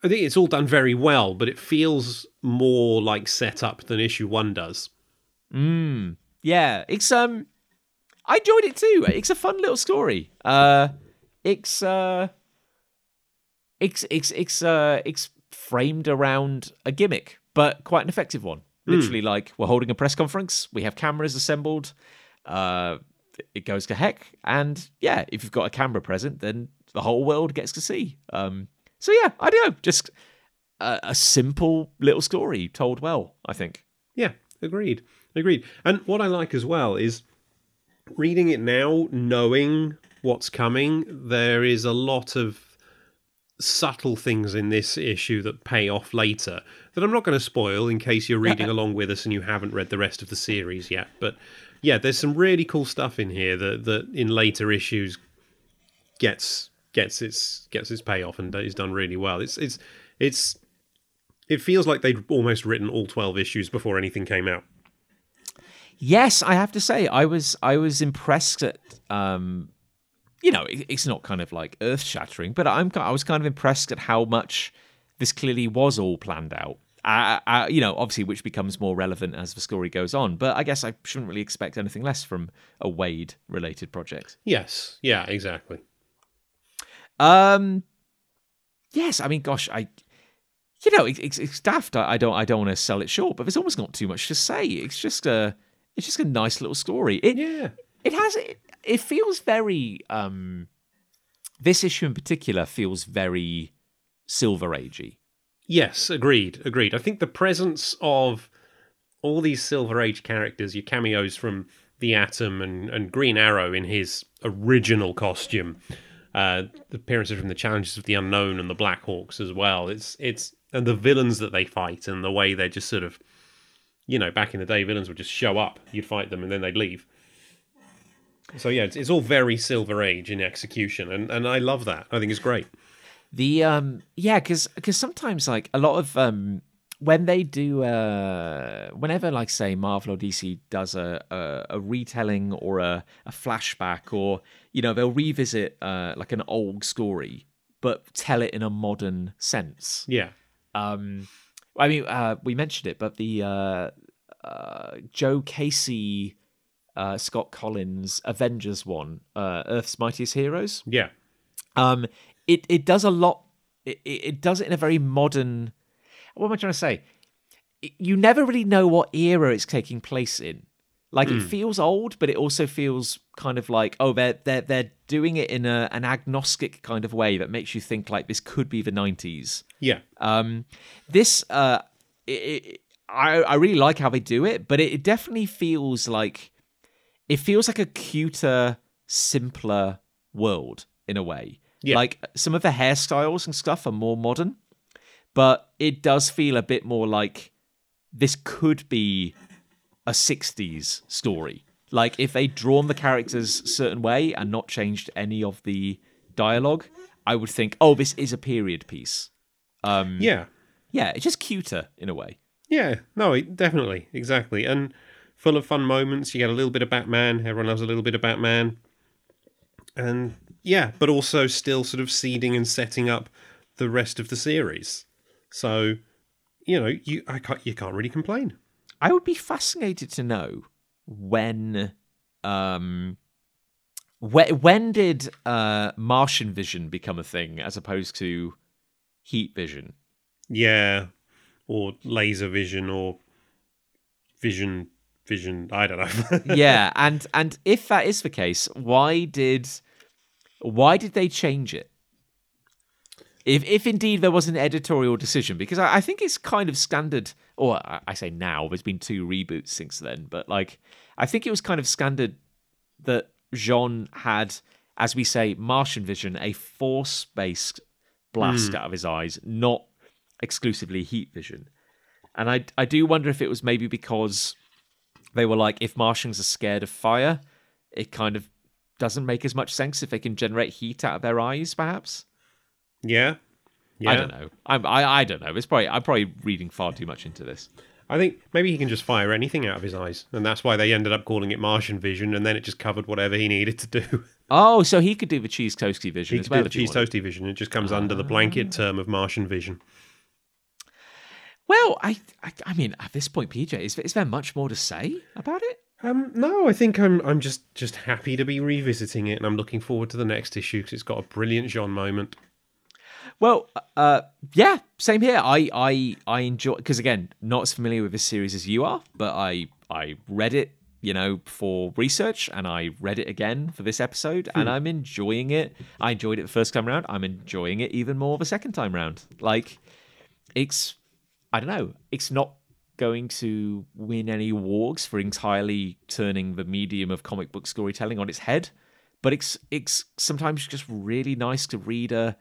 I think it's all done very well, but it feels more like setup than issue one does. Mm. Yeah, it's um I enjoyed it too. It's a fun little story. Uh it's uh it's it's it's uh it's framed around a gimmick, but quite an effective one. Literally, like we're holding a press conference, we have cameras assembled. Uh, it goes to heck, and yeah, if you've got a camera present, then the whole world gets to see. Um, so yeah, I don't know, just a, a simple little story told well. I think. Yeah, agreed. Agreed. And what I like as well is reading it now, knowing what's coming, there is a lot of subtle things in this issue that pay off later that I'm not going to spoil in case you're reading along with us and you haven't read the rest of the series yet. But yeah, there's some really cool stuff in here that, that in later issues gets gets its gets its payoff and is done really well. It's it's it's it feels like they'd almost written all 12 issues before anything came out. Yes, I have to say I was I was impressed at um you know it, it's not kind of like earth shattering, but I'm I was kind of impressed at how much this clearly was all planned out. Uh, uh, you know, obviously, which becomes more relevant as the story goes on. But I guess I shouldn't really expect anything less from a Waid related project. Yes, yeah, exactly. Um, yes, I mean, gosh, I, you know, it, it's, it's daft. I, I don't, I don't want to sell it short, but there's almost not too much to say. It's just a, it's just a nice little story. It, Yeah. it has, it, it feels very, um, this issue in particular feels very Silver Agey. Yes, agreed, agreed. I think the presence of all these Silver Age characters, your cameos from the Atom and, and Green Arrow in his original costume, uh, the appearances from the Challengers of the Unknown and the Blackhawks as well. It's it's and the villains that they fight and the way they're just sort of, you know, back in the day, villains would just show up, you'd fight them, and then they'd leave. So yeah, it's, it's all very Silver Age in execution, and, and I love that. I think it's great. The um yeah, because because sometimes like a lot of um when they do uh whenever like say Marvel or DC does a a, a retelling or a, a flashback or you know they'll revisit uh like an old story but tell it in a modern sense. Yeah, Um I mean uh we mentioned it but the uh uh Joe Casey uh Scott Kolins Avengers one uh Earth's Mightiest Heroes. Yeah, um, it it does a lot. It, it does it in a very modern. What am I trying to say? It- you never really know what era it's taking place in. Like it feels old, but it also feels kind of like oh they're they're they're doing it in a, an agnostic kind of way that makes you think like this could be the nineties. yeah, Um, this uh, it, it, I I really like how they do it, but it, it definitely feels like it feels like a cuter, simpler world in a way. Yeah. Like some of the hairstyles and stuff are more modern, but it does feel a bit more like this could be a 60s story. Like if they'd drawn the characters a certain way and not changed any of the dialogue, I would think, oh, this is a period piece. Um, yeah. yeah, it's just cuter in a way. Yeah, no, it- definitely, exactly, and full of fun moments. You get a little bit of Batman. Everyone loves a little bit of Batman, and yeah, but also still sort of seeding and setting up the rest of the series. So, you know, you I can't you can't really complain. I would be fascinated to know when um when, when did uh Martian vision become a thing as opposed to heat vision? Yeah, or laser vision or vision vision. I don't know. yeah, and and if that is the case, why did why did they change it? If if indeed there was an editorial decision, because I, I think it's kind of standard, or I, I say now, there's been two reboots since then, but like I think it was kind of standard that J'onn had, as we say, Martian vision, a force based blast hmm. out of his eyes, not exclusively heat vision. And I I do wonder if it was maybe because they were like, if Martians are scared of fire, it kind of doesn't make as much sense if they can generate heat out of their eyes, perhaps. yeah, yeah. I don't know. I'm, I I don't know. It's probably I'm probably reading far too much into this. I think maybe he can just fire anything out of his eyes, and that's why they ended up calling it Martian vision, and then it just covered whatever he needed to do. Oh, so he could do the cheese toasty vision He as could well. do the cheese toasty vision. It just comes under the blanket ah. term of Martian vision. Well, I, I I mean, at this point, PJ, is, is there much more to say about it? Um, no, I think I'm I'm just just happy to be revisiting it, and I'm looking forward to the next issue because it's got a brilliant J'onn moment. Well, uh, yeah, same here. I I I enjoy because again, not as familiar with this series as you are, but I I read it, you know, for research, and I read it again for this episode, and I'm enjoying it. I enjoyed it the first time round. I'm enjoying it even more the second time round. Like, it's I don't know. It's not going to win any awards for entirely turning the medium of comic book storytelling on its head, but it's it's sometimes just really nice to read a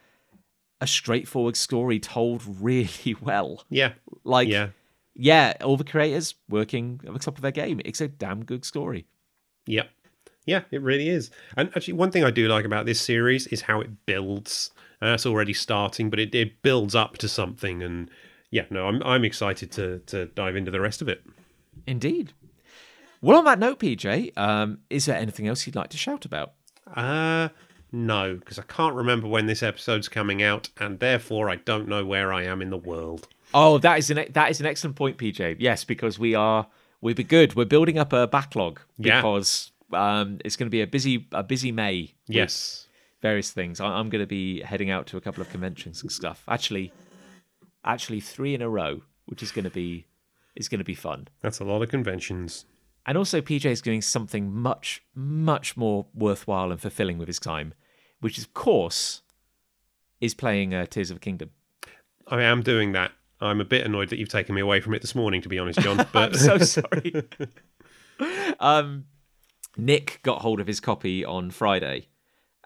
a straightforward story told really well. Yeah. Like, Yeah. yeah, all the creators working at the top of their game. It's a damn good story. Yep. Yeah, it really is. And actually, one thing I do like about this series is how it builds. Uh, it's already starting, but it, it builds up to something. And yeah, no, I'm I'm excited to to dive into the rest of it. Indeed. Well, on that note, PJ, um, is there anything else you'd like to shout about? Uh no, because I can't remember when this episode's coming out, and therefore I don't know where I am in the world. Oh, that is an that is an excellent point, PJ. Yes, because we are we'll be good. We're building up a backlog Yeah. because um, it's going to be a busy a busy May. Yes. various things. I- I'm going to be heading out to a couple of conventions and stuff. Actually, actually three in a row, which is going to be is going to be fun. That's a lot of conventions. And also, PJ is doing something much much more worthwhile and fulfilling with his time, which of course is playing uh, Tears of a Kingdom. I am doing that. I'm a bit annoyed that you've taken me away from it this morning, to be honest, Jon. But I'm so sorry. um, Nick got hold of his copy on Friday,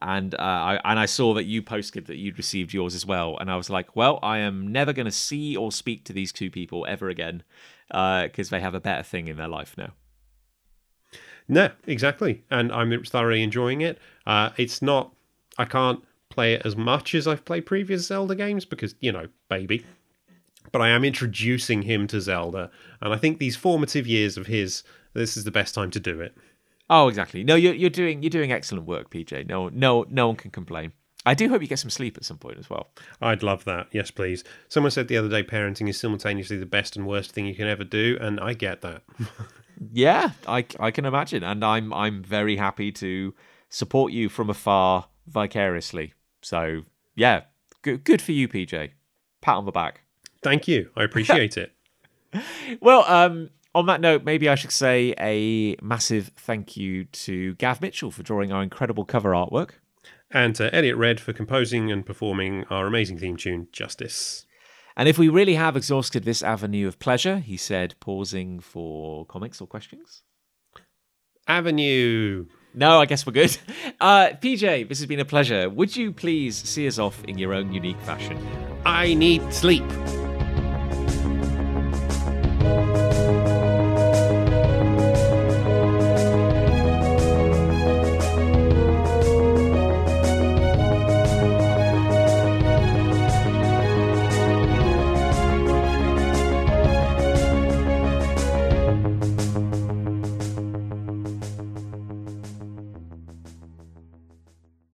and uh, I and I saw that you posted that you'd received yours as well, and I was like, well, I am never going to see or speak to these two people ever again because they have a better thing in their life now. No, exactly. And I'm thoroughly enjoying it. Uh, it's not, I can't play it as much as I've played previous Zelda games because, you know, baby. But I am introducing him to Zelda. And I think these formative years of his, this is the best time to do it. Oh, exactly. No, you're you're doing you're doing excellent work, PJ. No, no, no one can complain. I do hope you get some sleep at some point as well. I'd love that. Yes, please. Someone said the other day parenting is simultaneously the best and worst thing you can ever do. And I get that. Yeah, I, I can imagine, and I'm I'm very happy to support you from afar vicariously. So yeah, good good for you, PJ. Pat on the back. Thank you. I appreciate it. Well, um, on that note, maybe I should say a massive thank you to Gav Mitchell for drawing our incredible cover artwork. And to Eliot Red for composing and performing our amazing theme tune, Justice. And if we really have exhausted this avenue of pleasure, he said, pausing for comics or questions. Avenue. No, I guess we're good. Uh, PJ, this has been a pleasure. Would you please see us off in your own unique fashion? I need sleep.